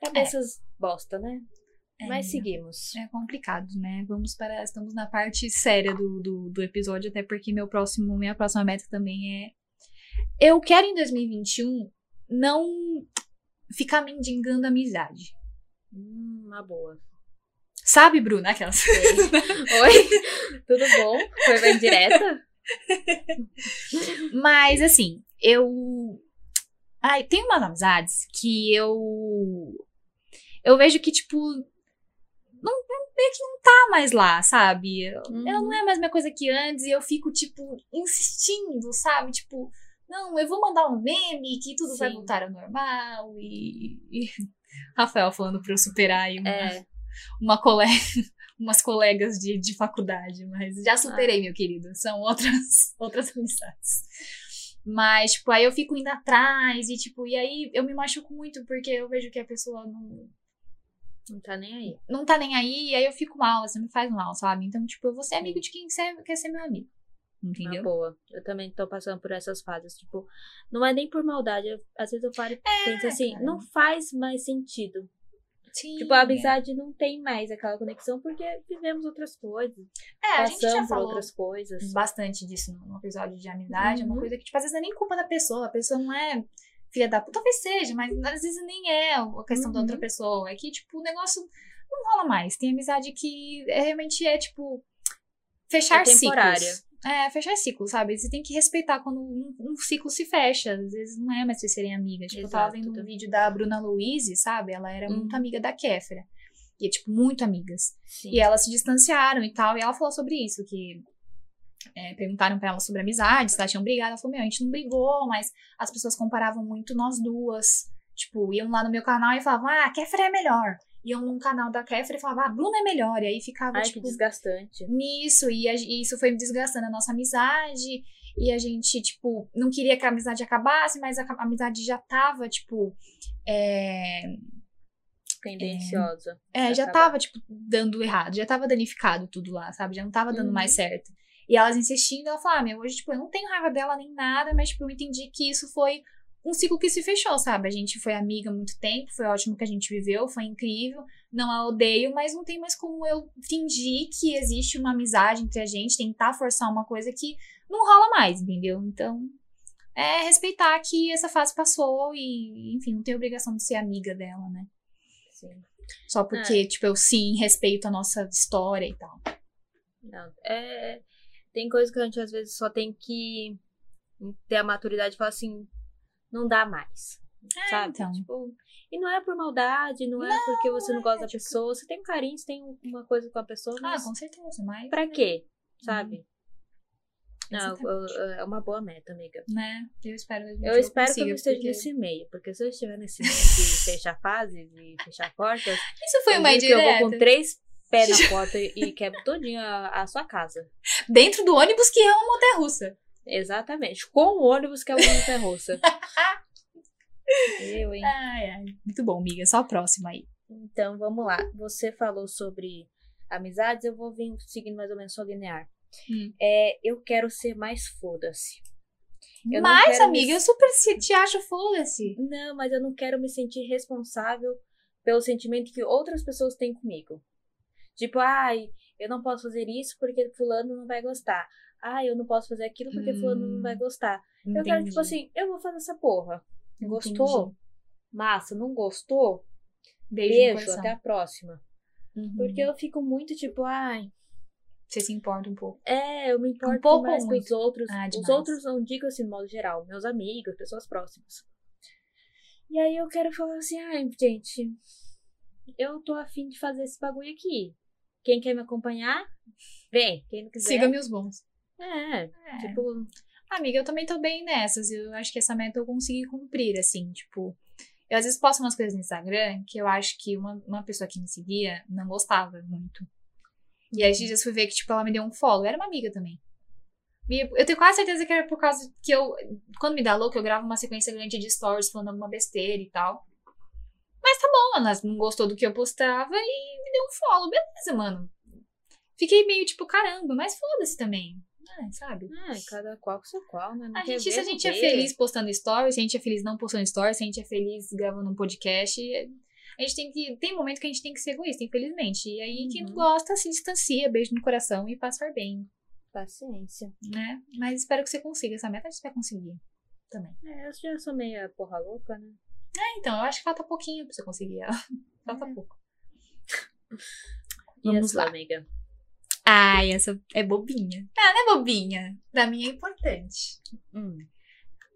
Cabeças bosta, né? Mas seguimos. É complicado, né? Vamos para. Estamos na parte séria do, do, do episódio, até porque meu próximo, minha próxima meta também é. Eu quero em 2021 não ficar mendigando amizade. Hum, uma boa. Sabe, Bruna? Aquelas. Oi, tudo bom? Foi bem direta? Mas, assim, eu. Ai, tem umas amizades que eu. Eu vejo que, tipo. Não, meio que não tá mais lá, sabe? Eu- Uhum. Ela não é mais a mesma coisa que antes e eu fico, tipo, insistindo, sabe? Tipo, não, eu vou mandar um meme que tudo vai Sim. voltar ao normal e. e- Rafael falando pra eu superar aí uma, É. uma colega, umas colegas de, de faculdade, mas já superei, meu querido. São outras, outras amizades. Mas, tipo, aí eu fico indo atrás e, tipo, e aí eu me machuco muito porque eu vejo que a pessoa não, Não tá nem aí. não tá nem aí, e aí eu fico mal, assim, me faz mal, sabe? Então, tipo, eu vou ser amigo de quem quer, quer ser meu amigo. Uma Entendeu? boa. Eu também tô passando por essas fases. Tipo, não é nem por maldade. eu- às vezes eu paro e penso assim, cara. não faz mais sentido. Sim. Tipo, a amizade não tem mais aquela conexão porque vivemos outras coisas. É, a gente já Passamos falou outras coisas. bastante disso no, episódio de amizade. É uma Uhum. coisa que, tipo, às vezes não é nem culpa da pessoa. A pessoa não é filha da puta, talvez seja, mas às vezes nem é a questão da outra Uhum. pessoa. É que, tipo, o negócio não rola mais. Tem amizade que é, realmente é, tipo, fechar É temporária. ciclos. É, fechar ciclos, sabe? Você tem que respeitar quando um, um ciclo se fecha. Às vezes não é mais vocês serem amigas. Tipo, eu tava Exato. vendo um vídeo da Bruna Louise, sabe? Ela era muito Uhum. amiga da Kéfera. E tipo, muito amigas. Sim. E elas se distanciaram e tal. E ela falou sobre isso, que é, perguntaram pra ela sobre amizade, se elas tinham brigado. Ela falou, meu, a gente não brigou, mas as pessoas comparavam muito nós duas. Tipo, iam lá no meu canal e falavam, ah, a Kéfera é melhor. Iam num canal da Kéfera e falavam, ah, Bruna é melhor. E aí ficava, Ai, que tipo, desgastante. nisso. E, a- e isso foi desgastando a nossa amizade. E a gente, tipo, não queria que a amizade acabasse, mas a, a amizade já tava, tipo, é, Tendenciosa. é, já acabar. tava, tipo, dando errado, já tava danificado tudo lá, sabe? Já não tava dando Uhum. mais certo. E elas insistindo, ela falou, ah, meu, hoje, tipo, eu não tenho raiva dela nem nada, mas, tipo, eu entendi que isso foi um ciclo que se fechou, sabe? A gente foi amiga há muito tempo, foi ótimo que a gente viveu, foi incrível, não a odeio, mas não tem mais como eu fingir que existe uma amizade entre a gente, tentar forçar uma coisa que não rola mais, entendeu? Então, é respeitar que essa fase passou e, enfim, não tem obrigação de ser amiga dela, né? Sim. Só porque, tipo, eu sim respeito a nossa história e tal. Não, é... Tem coisa que a gente às vezes só tem que ter a maturidade e falar assim, não dá mais. sabe? então. Tipo, e não é por maldade, não é porque você não gosta da pessoa. Você tem um carinho, você tem uma coisa com a pessoa, Ah, mas com certeza, mas. pra quê? Sabe? Não, eu- é uma boa meta, amiga. Né? Eu espero que gente Eu espero que eu consiga, não esteja porque- nesse meio, porque se eu estiver nesse meio de fechar fases e fechar portas, Isso foi eu uma que eu indireta. vou com três pés na porta e quebro todinho a, a sua casa. Dentro do ônibus que é uma montanha russa. Exatamente. Com o ônibus que é o montanha russa. Eu, hein? Ai, ai. Muito bom, amiga. Só a próxima aí. Então, vamos lá. Você falou sobre amizades, eu vou vir seguindo mais ou menos sua linear. Hum. É, eu quero ser mais foda-se. Mas, amiga, me- eu super se- te acho foda-se. Não, mas eu não quero me sentir responsável pelo sentimento que outras pessoas têm comigo. Tipo, ai, eu não posso fazer isso porque fulano não vai gostar. Ai, eu não posso fazer aquilo porque fulano não vai Hum, gostar. Eu quero, tipo assim, eu vou fazer essa porra. Gostou? Massa, não gostou? Beijo, Beijo, até a próxima. Uhum. Porque eu fico muito tipo, ai, Você se importa um pouco. é, eu me importo pouco mais com os outros. Ah, os outros não digo assim, no modo geral, meus amigos, pessoas próximas. E aí eu quero falar assim, ai, gente, eu tô afim de fazer esse bagulho aqui. Quem quer me acompanhar, vem. Quem não quiser. Siga-me os bons. É, É. tipo, Amiga, eu também tô bem nessas. Eu acho que essa meta eu consegui cumprir, assim, tipo. Eu às vezes posto umas coisas no Instagram que eu acho que uma, uma pessoa que me seguia não gostava muito. E aí, dias fui ver que, tipo, ela me deu um follow. Era uma amiga também. Eu tenho quase certeza que era por causa que eu. Quando me dá louco, eu gravo uma sequência grande de stories falando alguma besteira e tal. Mas tá bom, ela não gostou do que eu postava e me deu um follow. Beleza, mano. Fiquei meio tipo, caramba, mas foda-se também. É, sabe? ah, cada qual com seu qual, né? Não A gente, se a gente é feliz postando stories, se a gente é feliz não postando stories, se a gente é feliz gravando um podcast, é- A gente tem que. Tem momento que a gente tem que ser egoísta, infelizmente. E aí, quem não Uhum. gosta se distancia, beijo no coração e passar bem, Paciência. né? Mas espero que você consiga essa meta, você vai conseguir também. É, eu já sou meia porra louca, né? É, então, eu acho que falta pouquinho pra você conseguir ela. Falta É. pouco. Vamos a lá. amiga? Ai, essa é bobinha. Ah, não é bobinha. Pra mim é importante. Hum.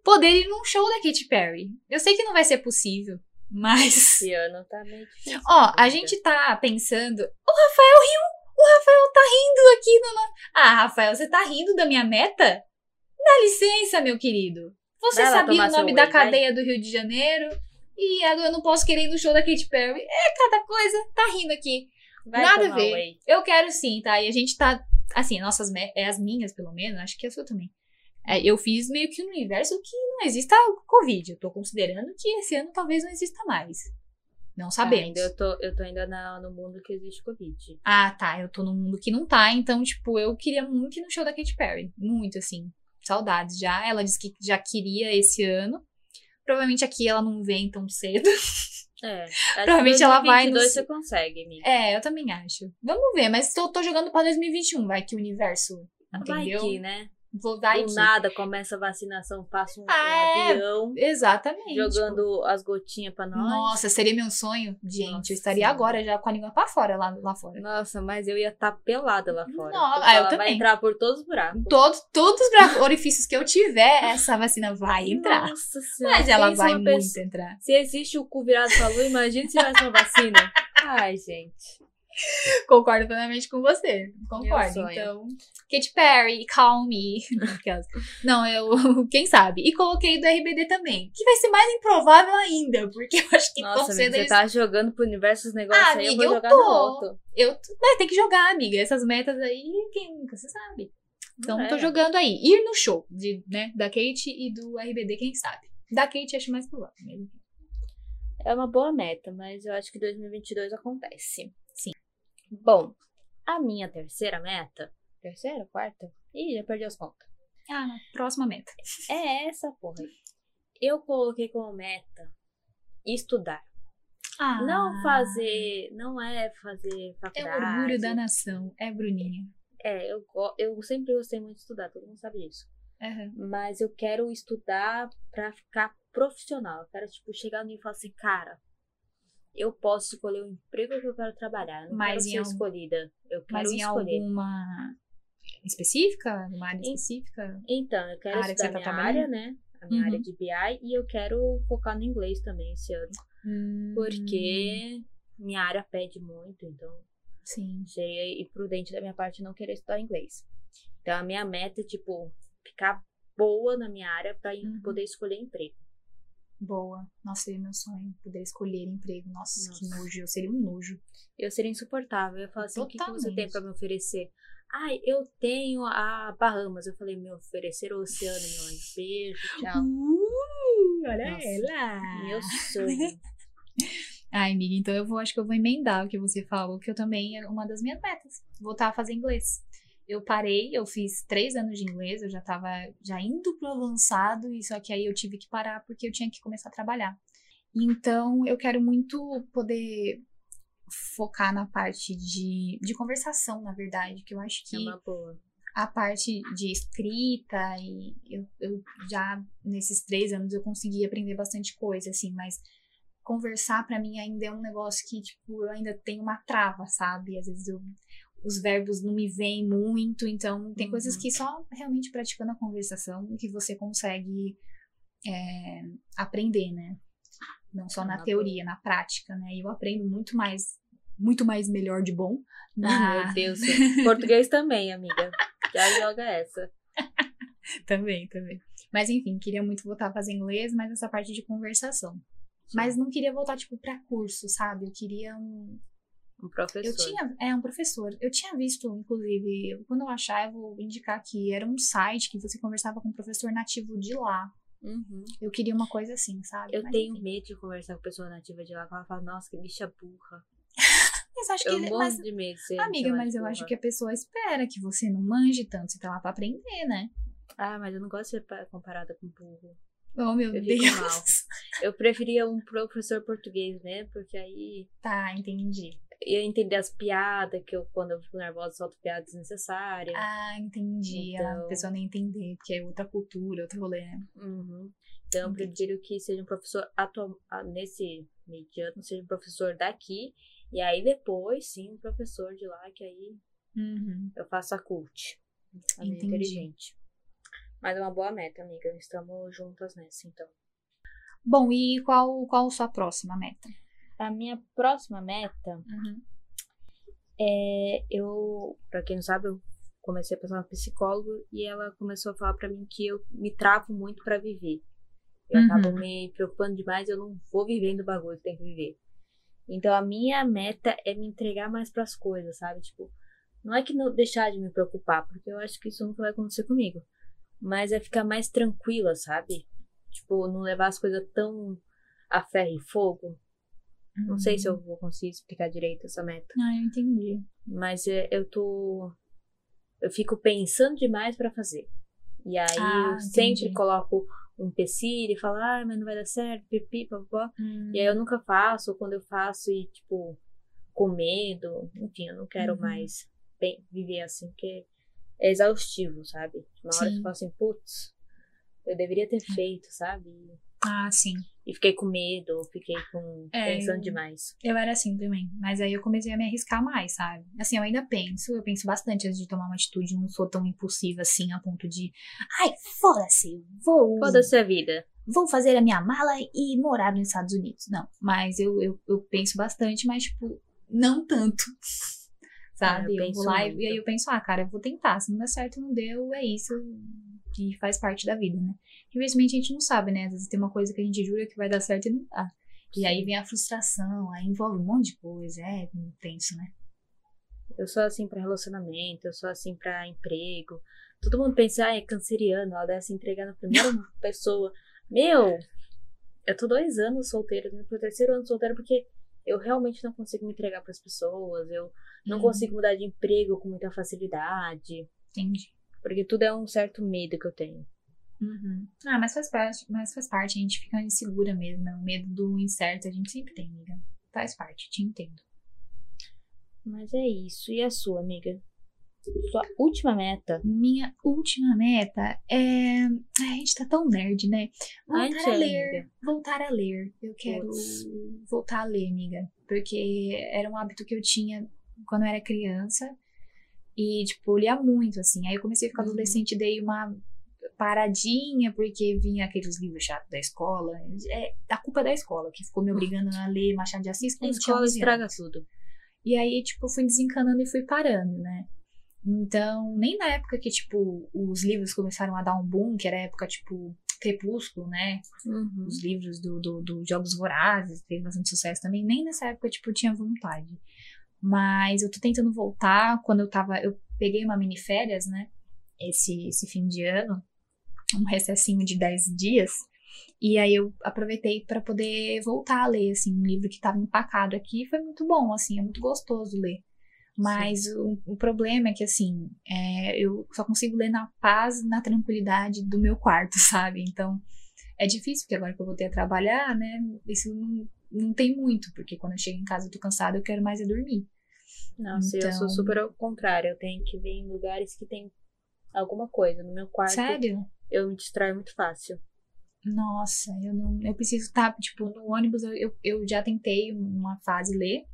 Poder ir num show da Katy Perry. Eu sei que não vai ser possível, mas. Esse ano tá meio difícil. Ó, a amiga. gente tá pensando. O Rafael riu! O Rafael tá rindo aqui no. Ah, Rafael, você tá rindo da minha meta? Dá licença, meu querido. Você Vai sabia o nome da vai. cadeia do Rio de Janeiro? E agora eu não posso querer ir no show da Katy Perry. É cada coisa. Tá rindo aqui. Vai nada a ver. whey. Eu quero sim, tá? E a gente tá. Assim, nossas é as minhas, pelo menos, acho que a sua também. É, eu fiz meio que um universo que não exista Covid. Eu tô considerando que esse ano talvez não exista mais. Não sabemos. Ainda eu tô, eu tô ainda na- no mundo que existe Covid. Ah, tá. Eu tô num mundo que não tá, então, tipo, eu queria muito ir no show da Katy Perry. Muito, assim. Saudades já. Ela disse que já queria esse ano. Provavelmente aqui ela não vem tão cedo. É. Provavelmente ela vai no- 2022 você consegue, amiga. É, eu também acho. Vamos ver, mas tô, tô jogando pra 2021. Vai que o universo. Vai Entendeu? que, né? Vou dar Do nada começa a vacinação, passa um, Ah, é. avião Exatamente. jogando as gotinhas pra nós. Nossa, seria meu sonho. Gente, Nossa eu estaria Senhora. agora já com a língua pra fora lá, lá fora. Nossa, mas eu ia estar pelada lá fora. Nossa, Porque ah, eu ela vai também. entrar por todos os buracos. Todo, todos os bra- orifícios que eu tiver, essa vacina vai entrar. Nossa senhora. Mas ela vai muito pessoa- entrar. Se existe o cu virado pra lua, imagina se tivesse uma vacina. Ai, gente. Concordo plenamente com você. Concordo. Então, Katy Perry, Call Me. Não, eu. Quem sabe? E coloquei do RBD também. Que vai ser mais improvável ainda, porque eu acho que Nossa, amiga, você tá jogando pro universo os negócios Ah, aí, eu amiga, vou eu jogar tô. no. Eu né, tem que jogar, amiga. Essas metas aí, quem nunca você sabe. Então, É. tô jogando aí. Ir no show de, né, da Kate e do RBD, quem sabe? Da Kate acho mais provável. mesmo. É uma boa meta, mas eu acho que 2022 acontece. Bom, a minha terceira meta. Terceira? Quarta? Ih, já perdi as contas. Ah, próxima meta. É essa porra. Eu coloquei como meta estudar. Ah, Não fazer. Não é fazer É faculdade. o orgulho da nação. É, Bruninha. É, eu, eu sempre gostei muito de estudar, todo mundo sabe disso. Aham. Mas eu quero estudar pra ficar profissional. Eu quero, tipo, chegar no nível e falar assim, cara, eu posso escolher o emprego que eu quero trabalhar. Eu não Mas quero ser algum- escolhida. Eu quero Mas em escolher. alguma específica? Uma área específica? Então, eu quero A área que estudar você tá minha área, né? A minha Uhum. área de BI. E eu quero focar no inglês também esse ano. Hum, Porque minha área pede muito, então Sim. seria imprudente da minha parte não querer estudar inglês. Então, a minha meta é, tipo, ficar boa na minha área pra Uhum. poder escolher emprego. Boa. Nossa, seria meu sonho. Poder escolher emprego. Nossa, que Nossa. nojo. Eu seria um nojo. Eu seria insuportável. Eu falo assim, o que, que você tem Totalmente. pra me oferecer? Ai, eu tenho a Bahamas. Eu falei, me oferecer o oceano, meu anjo. Beijo, tchau. Uh, olha Nossa, ela. Meu sonho. Ai, amiga, então eu vou, acho que eu vou emendar o que você falou, que eu também uma das minhas metas. Voltar a fazer inglês. Eu parei, eu fiz três anos de inglês, eu já tava já indo pro avançado, e só que aí eu tive que parar porque eu tinha que começar a trabalhar. Então, eu quero muito poder focar na parte de, de conversação, na verdade, que eu acho É que uma boa. a parte de escrita e eu, eu já nesses três anos eu consegui aprender bastante coisa assim mas conversar pra mim ainda é um negócio que tipo eu ainda tenho uma trava sabe às vezes eu, os verbos não me vêm muito então tem coisas Uhum. que só realmente praticando a conversação que você consegue é, aprender né não só na Uma teoria na prática né e eu aprendo muito mais muito mais melhor de bom na, Meu Deus. Português também, amiga. Já joga essa. Também, também. Mas enfim, queria muito voltar a fazer inglês, mas essa parte de conversação. Mas não queria voltar, tipo, pra curso, sabe? Eu queria um. Um professor. Eu tinha. É, um professor. Eu tinha visto, inclusive, quando eu achar, eu vou indicar aqui. Era um site que você conversava com um professor nativo de lá. Uhum. Eu queria uma coisa assim, sabe? Eu Mas, tenho enfim. medo de conversar com pessoa nativa de lá, que ela fala, nossa, que bicha burra. Mas acho que. Eu ele- morro mas, de medo de amiga, mas eu acho que a pessoa espera que você não manje tanto. Você tá lá pra aprender, né? Ah, mas eu não gosto de ser pa- comparada com burro. Oh, meu Eu Deus. Eu preferia um professor português, né? Porque aí Tá, entendi. Eu ia entender as piadas, que eu, quando eu fico nervosa, solto piada desnecessária. Ah, entendi. A Então- pessoa nem entender, porque é outra cultura, outro rolê, né? Uhum. Então, eu Entendi. prefiro que seja um professor atual, ah, nesse meio de ano, seja um professor daqui. E aí, depois, sim, um professor de lá, que aí Uhum. eu faço a cult. A Entendi. inteligente. Mas é uma boa meta, amiga. Estamos juntas nessa, então. Bom, e qual, qual a sua próxima meta? A minha próxima meta Uhum. é eu, pra quem não sabe, eu comecei a passar uma psicóloga e ela começou a falar pra mim que eu me travo muito pra viver. Eu Uhum. acabo me preocupando demais, eu não vou vivendo o bagulho que tem que viver. Então a minha meta é me entregar mais pras coisas, sabe? Tipo, não é que não deixar de me preocupar, porque eu acho que isso nunca vai acontecer comigo. Mas é ficar mais tranquila, sabe? Tipo, não levar as coisas tão a ferro e fogo. Não sei se eu vou conseguir explicar direito essa meta. Ah, eu entendi. Mas é, eu tô. Eu fico pensando demais pra fazer. E aí Ah, eu sempre entendi. coloco um empecilho e falo, ah, mas não vai dar certo, pipi, papapá. Hum. E aí eu nunca faço, ou quando eu faço e, tipo, com medo. Enfim, eu não quero Uhum. mais bem, viver assim, porque é exaustivo, sabe? Uma hora Sim. eu falo assim, putz, eu deveria ter feito, sabe? Ah, sim. E fiquei com medo, fiquei com. É, pensando demais. Eu era assim também. Mas aí eu comecei a me arriscar mais, sabe? Assim, eu ainda penso, eu penso bastante antes de tomar uma atitude. Não sou tão impulsiva assim a ponto de. Ai, foda-se, vou. Foda-se a vida. Vou fazer a minha mala e morar nos Estados Unidos. Não. Mas eu, eu, eu penso bastante, mas, tipo, não tanto. Sabe? É, eu eu vou lá e, muito. e aí eu penso, ah, cara, eu vou tentar. Se não der certo, não deu, é isso. E faz parte da vida, né? Infelizmente a gente não sabe, né? Às vezes tem uma coisa que a gente jura que vai dar certo e não dá. E aí vem a frustração, aí envolve um monte de coisa, é intenso, né? Eu sou assim pra relacionamento, eu sou assim pra emprego. Todo mundo pensa, ah, é canceriano, ela deve se entregar na primeira pessoa. Meu, eu tô dois anos solteira, tô pro terceiro ano solteira porque eu realmente não consigo me entregar pras pessoas, eu não Uhum. consigo mudar de emprego com muita facilidade, Entendi. porque tudo é um certo medo que eu tenho. Uhum. Ah, mas faz parte, mas faz parte, a gente fica insegura mesmo, né? O medo do incerto a gente sempre tem, amiga. Faz parte, te entendo. Mas é isso. E a sua, amiga? Sua última meta? Minha última meta é. Ai, a gente tá tão nerd, né? Voltar Antes, a ler. amiga. Voltar a ler. Eu quero voltar a ler, amiga. Porque era um hábito que eu tinha quando eu era criança. E, tipo, lia muito, assim. Aí eu comecei a ficar Uhum. adolescente, dei uma paradinha, porque vinha aqueles livros chatos da escola. É a culpa é da escola, que ficou me obrigando a ler Machado de Assis A escola 11 estraga tudo. E aí, tipo, fui desencanando e fui parando, né? Então, nem na época que, tipo, os livros começaram a dar um boom, que era a época, tipo, Crepúsculo, né? Uhum. Os livros do, do, do Jogos Vorazes, fez bastante sucesso também. Nem nessa época, tipo, tinha vontade. Mas eu tô tentando voltar. Quando eu tava. Eu peguei uma mini férias, né? Esse, esse fim de ano. Um recessinho de 10 dias. E aí eu aproveitei pra poder voltar a ler, assim, um livro que tava empacado aqui. Foi muito bom, assim, é muito gostoso ler. Mas o, o problema é que, assim, é, eu só consigo ler na paz, na tranquilidade do meu quarto, sabe? Então, é difícil, porque agora que eu voltei a trabalhar, né? Isso não, não tem muito, porque quando eu chego em casa eu tô cansada, eu quero mais é dormir. Nossa, eu sou Então- super ao contrário. Eu tenho que ver em lugares que tem alguma coisa. No meu quarto, Sério? eu me distraio muito fácil. Nossa, eu não. Eu preciso estar, tipo, no ônibus, eu, eu, eu já tentei uma fase ler,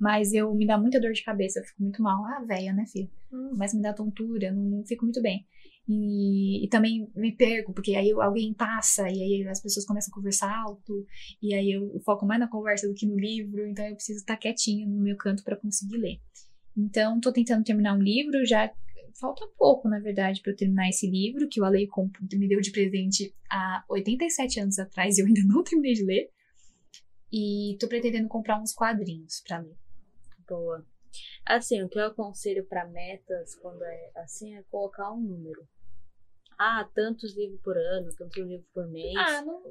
mas eu me dá muita dor de cabeça, eu fico muito mal. Ah, velha, né, filha? Mas me dá tontura, não, não fico muito bem. E, e também me perco, porque aí alguém passa, e aí as pessoas começam a conversar alto, e aí eu foco mais na conversa do que no livro, então eu preciso estar quietinha no meu canto para conseguir ler. Então, tô tentando terminar um livro, já falta pouco, na verdade, para eu terminar esse livro, que o Ale comp- me deu de presente há 87 anos atrás e eu ainda não terminei de ler. E tô pretendendo comprar uns quadrinhos para ler. Boa. Assim, o que eu aconselho pra metas, quando é assim, é colocar um número. Ah, tantos livros por ano, tantos livros por mês. Ah, não.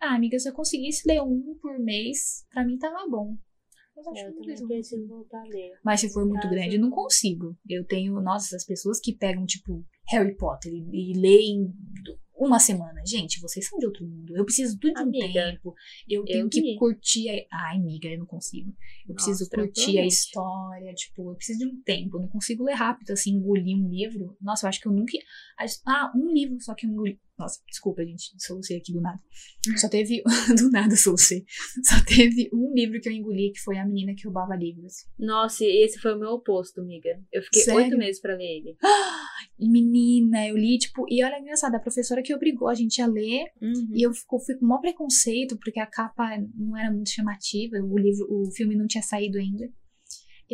Ah, amiga, se eu conseguisse ler um por mês, pra mim tava bom. Mas acho É, que eu não também preciso. preciso voltar a ler. Mas se for muito Caso- grande, eu não consigo. Eu tenho, nossa, as pessoas que pegam, tipo, Harry Potter e, e leem uma semana. Gente, vocês são de outro mundo. Eu preciso tudo de um Amiga, tempo. Eu tenho que vi. curtir. A... Ai, amiga, eu não consigo. Eu Nossa, preciso curtir a história. Tipo, eu preciso de um tempo. Eu não consigo ler rápido, assim, engolir um livro. Nossa, eu acho que eu nunca. Ah, um livro só que eu engoli. Nossa, desculpa, gente. Solucei aqui do nada. Só teve. do nada, solucei. Só teve um livro que eu engoli, que foi A Menina que Roubava Livros. Nossa, esse foi o meu oposto, amiga. Eu fiquei oito meses pra ler ele. E menina, eu li, tipo. E olha, engraçado, a professora que obrigou a gente a ler. Uhum. E eu fico, fui com o maior preconceito, porque a capa não era muito chamativa, o livro, o filme não tinha saído ainda.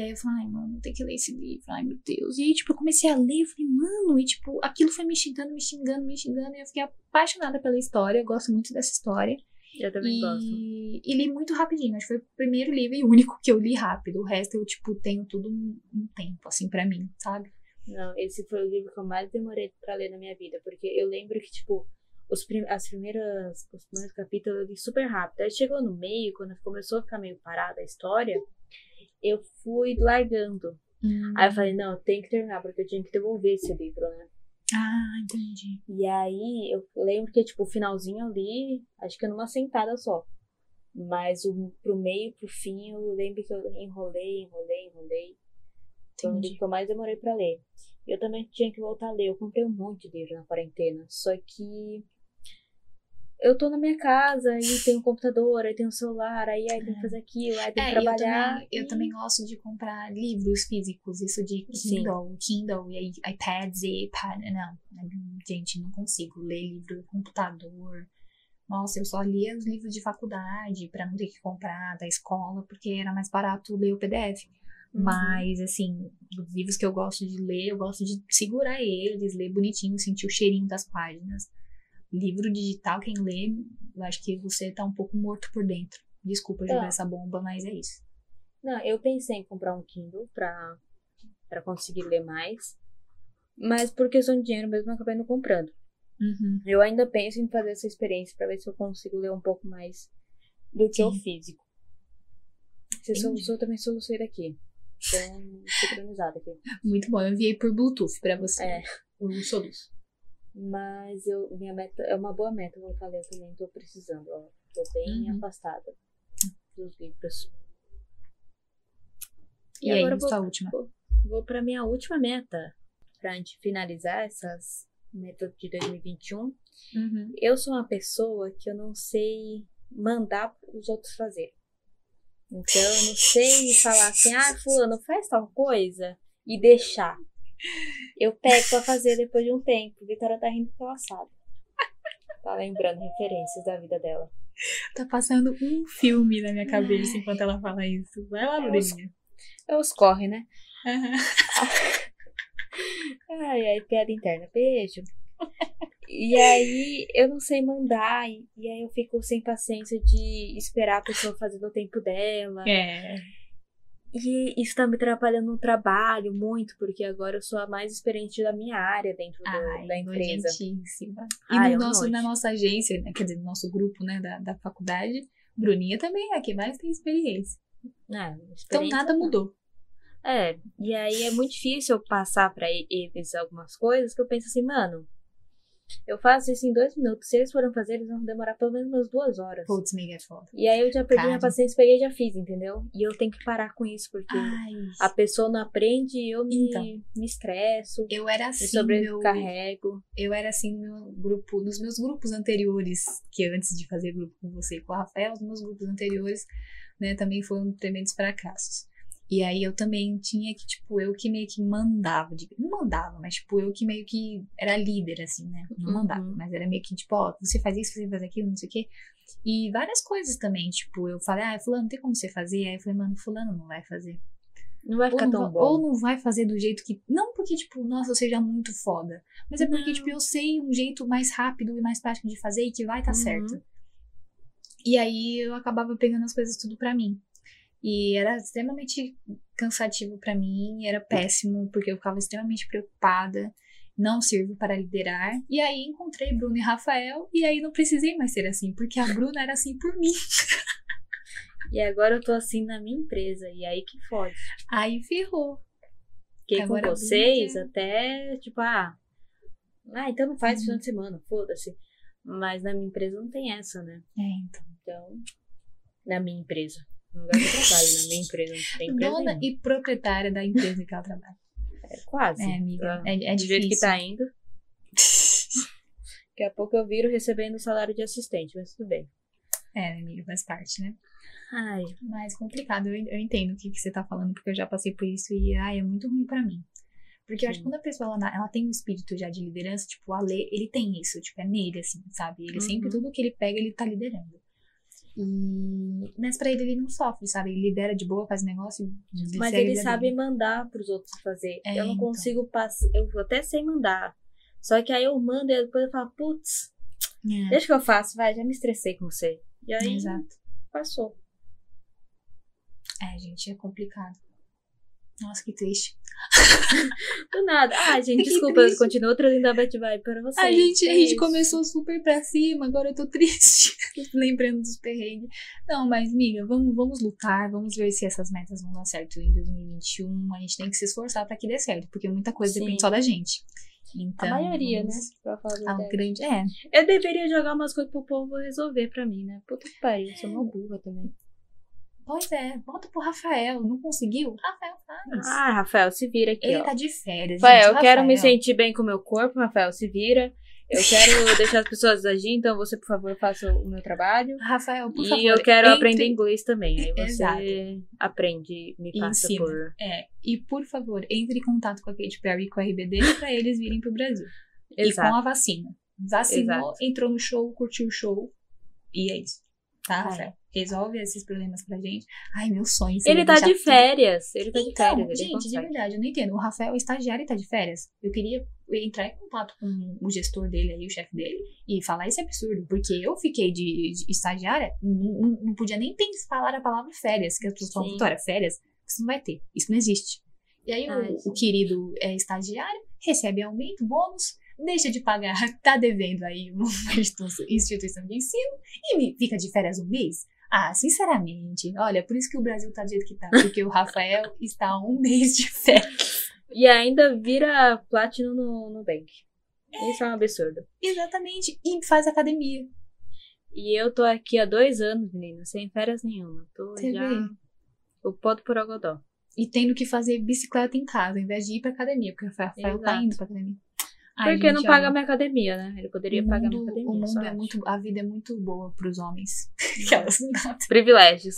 E aí eu falei, ai, mano, tem que ler esse livro, ai meu Deus. E aí, tipo, eu comecei a ler, eu falei, mano, e tipo, aquilo foi me xingando, me xingando, me xingando, e eu fiquei apaixonada pela história, eu gosto muito dessa história. Eu também gosto. E, e li muito rapidinho, acho que foi o primeiro livro e o único que eu li rápido. O resto eu, tipo, tenho tudo um, um tempo, assim, pra mim, sabe? Não, esse foi o livro que eu mais demorei pra ler na minha vida, porque eu lembro que, tipo, os prim as primeiras, os primeiros capítulos eu li super rápido. Aí chegou no meio, quando começou a ficar meio parada a história, eu fui largando. Aí eu falei, não, eu tenho que terminar, porque eu tinha que devolver esse livro, né? Ah, entendi. E aí eu lembro que, tipo, o finalzinho eu li, acho que numa sentada só. Mas o, pro meio, pro fim, eu lembro que eu enrolei, enrolei, enrolei. Foi Entendi. livro que eu mais demorei pra ler. Eu também tinha que voltar a ler. Eu comprei um monte de livro na quarentena. Só que eu tô na minha casa e tenho um computador, aí tenho um celular, aí, aí tem que fazer aquilo, aí tem que É, eu trabalhar. também, eu e- também gosto de comprar livros físicos, isso de Sim. Kindle, Kindle e iPads e iPad. Não, gente, não consigo ler livro no computador. Nossa, eu só lia os livros de faculdade pra não ter que comprar da escola, porque era mais barato ler o PDF. Uhum. Mas, assim, os livros que eu gosto de ler, eu gosto de segurar eles, ler bonitinho, sentir o cheirinho das páginas. Livro digital, quem lê, eu acho que você tá um pouco morto por dentro. Desculpa jogar Tá. essa bomba, mas é isso. Não, eu pensei em comprar um Kindle pra, pra conseguir ler mais. Mas por questão de dinheiro mesmo, eu acabei não comprando. Uhum. Eu ainda penso em fazer essa experiência pra ver se eu consigo ler um pouco mais do que o físico. Entendi. soluçou, eu também solucei daqui. Então, sincronizado aqui. Muito bom, eu enviei por Bluetooth pra você. É. O soluço. Mas eu, minha meta é uma boa meta voltar a ler, eu também tô precisando. Ó. Tô bem Uhum. afastada dos livros. E, aí, agora eu vou, sua última? vou pra minha última meta. Pra gente finalizar essas metas de 2021. Uhum. Eu sou uma pessoa que eu não sei mandar os outros fazer. Então, eu não sei falar assim, ah, fulano, faz tal coisa e deixar. Eu pego pra fazer depois de um tempo. Vitória tá rindo porque ela sabe. Tá lembrando referências da vida dela. Tá passando um filme na minha cabeça enquanto ela fala isso. Vai lá, É, Bruninha. É os corre, né? Aham. Ai, ai, piada interna. Beijo. E aí, eu não sei mandar. E, e aí, eu fico sem paciência de esperar a pessoa fazer no tempo dela. É. E isso tá me atrapalhando no trabalho muito, porque agora eu sou a mais experiente da minha área dentro do- Ai, da empresa. nojentíssima. E Ai, é no nosso, na nossa agência, né, quer dizer, no nosso grupo, né, da, da faculdade, Bruninha também é a que mais tem experiência. Ah, Então nada não. mudou. É, e aí é muito difícil eu passar pra e- eles algumas coisas que eu penso assim, mano, eu faço isso em dois minutos. Se eles forem fazer, eles vão demorar pelo menos umas duas horas. Putz, mega é foda. E aí eu já perdi Cara. minha paciência, peguei e já fiz, entendeu? E eu tenho que parar com isso, porque Ai, a pessoa não aprende e eu me, Então. me estresso, eu era me assim, meu, sobrecarrego. eu era assim no meu grupo, nos meus grupos anteriores, que antes de fazer grupo com você e com o Rafael, os meus grupos anteriores, né, também foram tremendos fracassos. E aí eu também tinha que, tipo, eu que meio que mandava, de- não mandava, mas tipo, eu que meio que era líder, assim, né? Não Uhum. mandava, mas era meio que, tipo, ó, você faz isso, você faz aquilo, não sei o quê. E várias coisas também, tipo, eu falei, ah, fulano, tem como você fazer? Aí eu falei, mano, fulano não vai fazer. Não vai Ou ficar não, tão va- bom. ou não vai fazer do jeito que. Não porque, tipo, nossa, eu seja muito foda. Mas é porque, Não. tipo, eu sei um jeito mais rápido e mais prático de fazer e que vai estar Uhum. certo. E aí eu acabava pegando as coisas tudo pra mim. E era extremamente cansativo pra mim, era péssimo, porque eu ficava extremamente preocupada. Não sirvo para liderar. E aí encontrei Bruno e Rafael, e aí não precisei mais ser assim, porque a Bruna era assim por mim. E agora eu tô assim na minha empresa, e aí que fode. Aí ferrou. Fiquei Agora com vocês Bruna até, tipo, ah, Ah, então não faz Uhum. final de semana, foda-se. Mas na minha empresa não tem essa, né? É, então. Então, na minha empresa. No lugar que eu trabalho, na minha empresa. Não tem empresa Dona nenhuma. e proprietária da empresa que ela trabalha. É, quase. É, amiga. Tá? É, é Do jeito que difícil. tá indo. Daqui a pouco eu viro recebendo o salário de assistente, mas tudo bem. É, amiga, faz parte, né? Ai, Mas complicado, eu, eu entendo o que, que você tá falando, porque eu já passei por isso e, ai, é muito ruim pra mim. Porque eu acho que quando a pessoa, ela, ela tem um espírito já de liderança, tipo, o Ale, ele tem isso, tipo, é nele, assim, sabe? Ele sempre, Uhum. tudo que ele pega, ele tá liderando. E... Mas pra ele, ele não sofre, sabe? Ele lidera de boa, faz negócio mas ele sabe dele. mandar pros outros fazer. É, eu não então. consigo passar. Eu até sei mandar. Só que aí eu mando e depois eu falo, putz, É, deixa que eu faço, vai, já me estressei com você. E aí Exato. passou. É, gente, é complicado. Nossa, que triste. Do nada. Ah, gente, Que desculpa, eu triste. continuo trazendo a bad vibe para vocês. A gente, a É gente começou super pra cima, agora eu tô triste. Lembrando dos perrengues. Não, mas, amiga, vamos, vamos lutar, vamos ver se essas metas vão dar certo em 2021. A gente tem que se esforçar pra que dê certo, porque muita coisa Sim. depende só da gente. Então, A maioria, né? Pra falar a grande. É, Eu deveria jogar umas coisas pro povo resolver pra mim, né? Puta que pariu, eu sou uma burra também. Pois é, volta pro Rafael. Não conseguiu? Rafael faz. Ah, Rafael, se vira aqui, Ele ó. tá de férias. Rafael, gente, eu quero me Rafael. sentir bem com o meu corpo, Rafael, se vira. Eu quero deixar as pessoas agir, então você, por favor, faça o meu trabalho. Rafael, por e favor. eu quero entre- aprender inglês também. Aí você Exato. aprende, me E passa ensina. por. É, e por favor, entre em contato com a Katy Perry e com a RBD pra eles virem pro Brasil. E com Exato. a vacina. Vacinou, Exato. entrou no show, curtiu o show. E é isso. Tá, Ai. Rafael? Resolve esses problemas pra gente. Ai, meu sonho. Ele seria tá de tudo- férias. Ele tá de Então, férias. Ele gente, de verdade, eu não entendo. O Rafael é estagiário e tá de férias. Eu queria entrar em contato com o gestor dele aí, o chefe dele, e falar esse absurdo. Porque eu fiquei de, de estagiária, não, não- podia nem pensar falar a palavra férias, que as pessoas falam. Vitória, férias, você não vai ter. Isso não existe. E aí Ai, o, sim. o querido é estagiário, recebe aumento, bônus, deixa de pagar, tá devendo aí uma instituição de ensino e me fica de férias um mês. Ah, sinceramente, olha, por isso que o Brasil tá do jeito que tá, porque o Rafael está um mês de férias. E ainda vira platino no, no bank. Isso é um absurdo. Exatamente, e faz academia. E eu tô aqui há dois anos, menina, sem férias nenhuma. Tô Você já. vê? O podo por algodó. E tendo que fazer bicicleta em casa, ao invés de ir pra academia, porque o Rafael tá Exato. indo pra academia. Ai, Porque não gente, paga olha, minha academia, né? Ele poderia o pagar mundo, minha academia. o mundo é muito, a vida é muito boa pros homens. Aquelas Privilégios.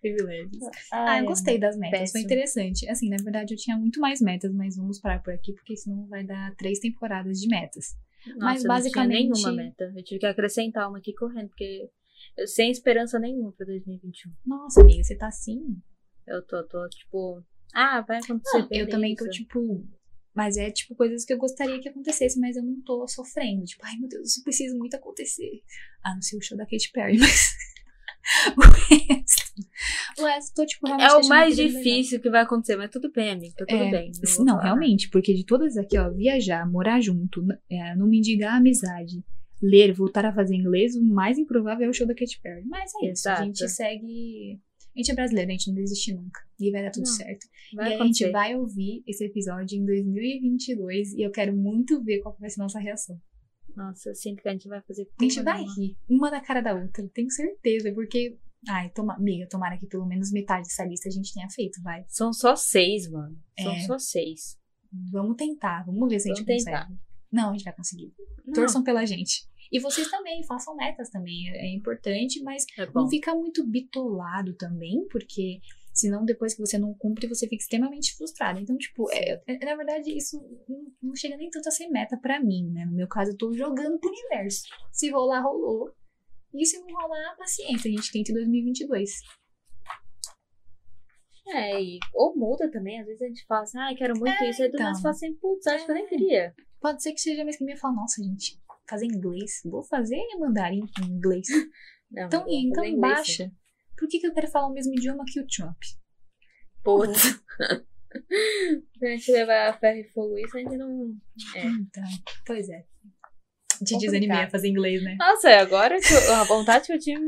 privilégios. Ah, eu gostei das metas, foi interessante. Assim, na verdade, eu tinha muito mais metas, mas vamos parar por aqui, porque senão vai dar três temporadas de metas. Nossa, Mas eu não basicamente- tinha nenhuma meta. Eu tive que acrescentar uma aqui correndo, porque eu sem esperança nenhuma pra 2021. Nossa, amiga, você tá assim? Eu tô, tô tipo, ah, vai acontecer. Não, eu também tô, tipo. Mas é, tipo, coisas que eu gostaria que acontecesse, mas eu não tô sofrendo. Tipo, ai meu Deus, isso precisa muito acontecer. A não ser o show da Katy Perry, mas. o resto. O resto, tô, tipo. É o mais tudo legal. difícil que vai acontecer, mas tudo bem, amigo. Tá tudo É, bem. Não, falar. realmente, porque de todas aqui, ó, viajar, morar junto, é, não mendigar a amizade, ler, voltar a fazer inglês, o mais improvável é o show da Katy Perry. Mas é isso, a gente segue. A gente é brasileiro, a gente não desiste nunca. E vai dar tudo Não, certo. E a gente vai ouvir esse episódio em 2022 e eu quero muito ver qual vai ser a nossa reação. Nossa, eu sinto que a gente vai fazer. A gente vai rir, uma da cara da outra, tenho certeza, porque. Ai, toma, amiga, tomara que pelo menos metade dessa lista a gente tenha feito, vai. São só seis, mano. São É. só seis. Vamos tentar, vamos ver se a gente Vamos consegue. tentar. Não, a gente vai conseguir. Não, Torçam pela gente. E vocês também, façam metas também. É é importante, mas é não fica muito bitolado também, porque senão depois que você não cumpre, você fica extremamente frustrado. Então, tipo, é, é- na verdade, isso não, não chega nem tanto a ser meta pra mim, né? No meu caso, eu tô jogando pro universo. Se rolar, rolou. E se não rolar, paciência, a gente tenta em 2022. É, e, ou muda também. Às vezes a gente fala assim, ah, quero muito isso. Aí do então. nada você fala assim, putz, acho que eu nem queria. Pode ser que seja mês que vem e fala, nossa, gente, fazer inglês. Vou fazer mandarim em inglês. Não, Então, então inglês, baixa. sim. Por que, que eu quero falar o mesmo idioma que o Trump? Putz. Se a gente levar a ferro e fogo isso, a gente não. É. Então, pois é. Te desanimei a fazer inglês, né? Nossa, agora que eu- a vontade que eu tive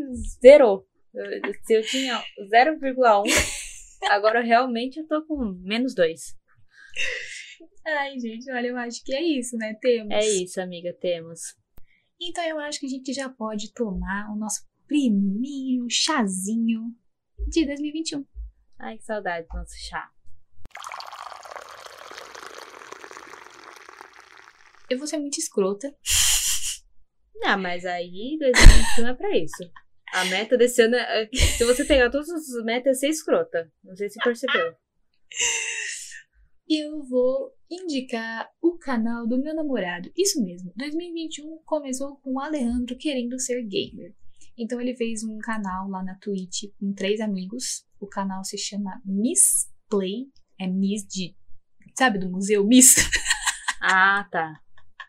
zerou. Eu- Se eu tinha 0,1, agora realmente eu tô com menos 2. Ai, gente, olha, eu acho que é isso, né? Temos. É isso, amiga, temos. Então eu acho que a gente já pode tomar o nosso primeiro chazinho de 2021. Ai, que saudade do nosso chá. Eu vou ser muito escrota. Não, mas aí 2021 é pra isso. A meta desse ano é. Se você pegar todas as metas, é ser escrota. Não sei se percebeu. Eu vou indicar o canal do meu namorado. Isso mesmo, 2021 começou com o Alejandro querendo ser gamer. Então ele fez um canal lá na Twitch com três amigos. O canal se chama Miss Play. É Miss de. Sabe do museu Miss? Ah, tá.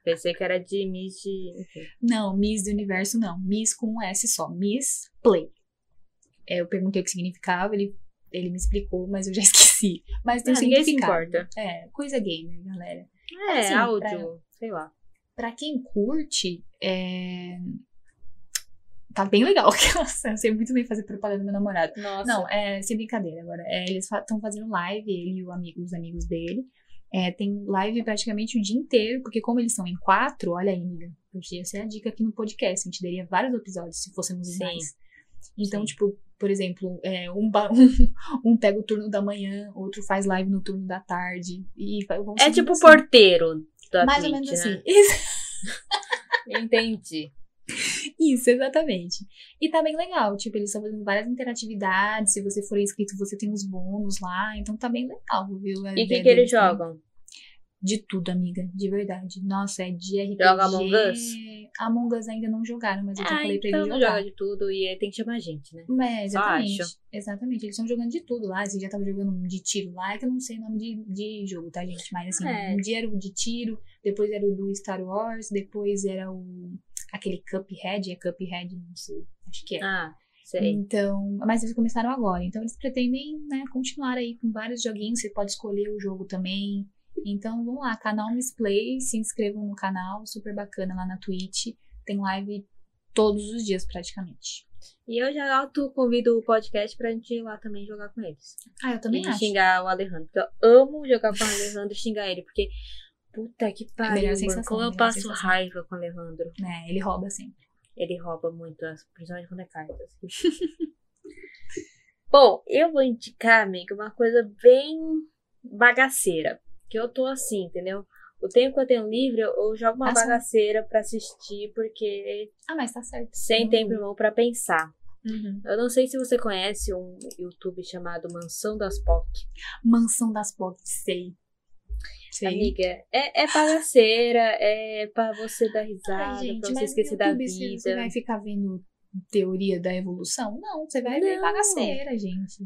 Pensei que era de Miss de. Não, Miss do Universo não. Miss com um S só. Miss Play. É, eu perguntei o que significava, ele, ele me explicou, mas eu já esqueci. Mas tem Ah, ninguém se significado. importa. É, coisa gamer, galera. É, Assim, áudio, sei lá. Pra quem curte, é... tá bem legal. Nossa, eu sei muito bem fazer propaganda do meu namorado. Nossa. Não, é sem brincadeira agora. É, eles estão fazendo live, ele e o amigo, os amigos dele. É, tem live praticamente o dia inteiro, porque como eles são em quatro, olha aí, amiga, porque essa é a dica aqui no podcast. A gente daria vários episódios se fôssemos em mais. Então, Sim. tipo, por exemplo, é, um, um pega o turno da manhã, outro faz live no turno da tarde. E É tipo o assim. porteiro da Mais ou Twitch, menos né? assim. Entendi. Isso, exatamente. E tá bem legal. Tipo, eles estão fazendo várias interatividades. Se você for inscrito, você tem os bônus lá. Então tá bem legal, viu? A E o que, que eles também. De tudo, amiga. De verdade. Nossa, é de RPG. Joga Among Us? Among Us ainda não jogaram, mas eu já Ah, falei pra então eles não jogar. joga de tudo e aí tem que chamar gente, né? É, exatamente. Exatamente. Eles estão jogando de tudo lá. Esse dia tava jogando um de tiro lá, que eu não sei o nome de, de jogo, tá, gente? Mas assim, É. um dia era o de tiro, depois era o do Star Wars, depois era o. aquele Cuphead, é Cuphead, não sei. Acho que é. Ah, sei. Então, mas eles começaram agora. Então eles pretendem, né, continuar aí com vários joguinhos. Você pode escolher o jogo também. Então vamos lá, canal Misplay, se inscrevam no canal, super bacana lá na Twitch. Tem live todos os dias praticamente. E eu já auto convido o podcast pra gente ir lá também jogar com eles. Ah, eu também e acho. xingar o Alejandro. Porque eu amo jogar com o Alejandro e xingar ele. Porque, puta que pariu, melhor mano. sensação, Como eu passo sensação. raiva com o Alejandro. É, ele rouba sempre. Ele rouba muito, as- principalmente quando é cartas. Bom, eu vou indicar, amiga, uma coisa bem bagaceira. Que eu tô assim, entendeu? O tempo que eu tenho livre, eu jogo uma Ah, só. bagaceira pra assistir, porque Ah, mas tá certo. sem Uhum. tempo irmão pra pensar. Uhum. Eu não sei se você conhece um YouTube chamado Mansão das POC. Mansão das Pop, sei. Sei. Amiga, é, é bagaceira, é pra você dar risada, Ai, gente, pra você esquecer da YouTube você- vida. vai ficar vendo teoria da evolução? Não, você vai ver Não. bagaceira, gente.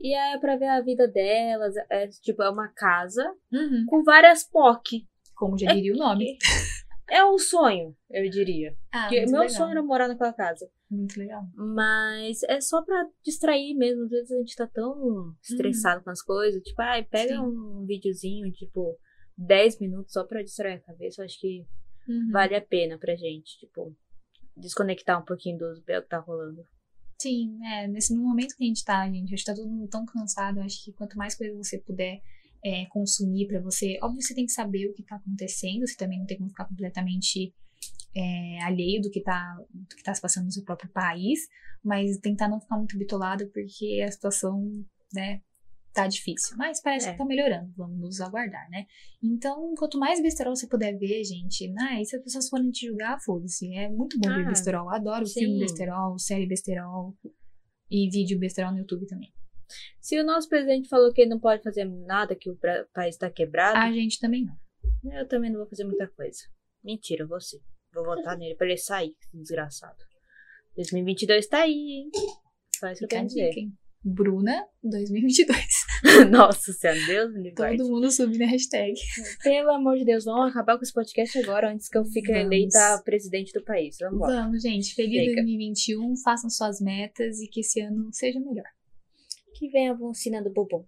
E é pra ver a vida delas. É, tipo, é uma casa Uhum. com várias POC. Como já diria o nome. É um sonho, eu diria. Ah, meu legal. sonho era morar naquela casa. Muito legal. Mas é só pra distrair mesmo. Às vezes a gente tá tão estressado com as coisas. Tipo, ai, pega Sim. um videozinho, tipo, 10 minutos só pra distrair a cabeça. Eu acho que Uhum. vale a pena pra gente, tipo, desconectar um pouquinho do que tá rolando. Sim, é, nesse no momento que a gente tá, gente, acho que tá todo mundo tão cansado, acho que quanto mais coisa você puder é, consumir pra você, óbvio você tem que saber o que tá acontecendo, você também não tem como ficar completamente é, alheio do que tá, do que tá se passando no seu próprio país, mas tentar não ficar muito bitolado porque a situação, né, tá difícil. Mas parece É. que tá melhorando, vamos aguardar, né? Então, quanto mais besterol você puder ver, gente, né, e se as pessoas forem te julgar, foda-se, é muito bom ver Ah, besterol, eu adoro sim. filme besterol, série besterol, e vídeo besterol no YouTube também. Se o nosso presidente falou que ele não pode fazer nada, que o país tá quebrado, A gente também não. eu também não vou fazer muita coisa. Mentira, você. Vou votar nele pra ele sair, desgraçado. 2022 tá aí, hein? Só isso que dica, dizer. Bruna 2022. Nossa senhora, Deus me livre. Todo mundo subindo a hashtag. Pelo amor de Deus, vamos acabar com esse podcast agora, antes que eu fique Vamos. eleita presidente do país. Vamos embora. Vamos, gente. Feliz Chega. 2021. Façam suas metas e que esse ano seja melhor. Que vem a bucina do Bobom.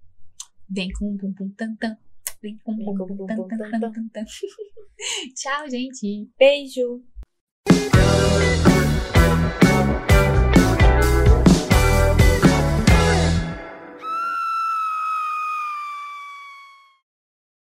Vem com um pum pum tam tam. Vem com um pum pum tam tam tam tam. tam tam. Tchau, gente. Beijo!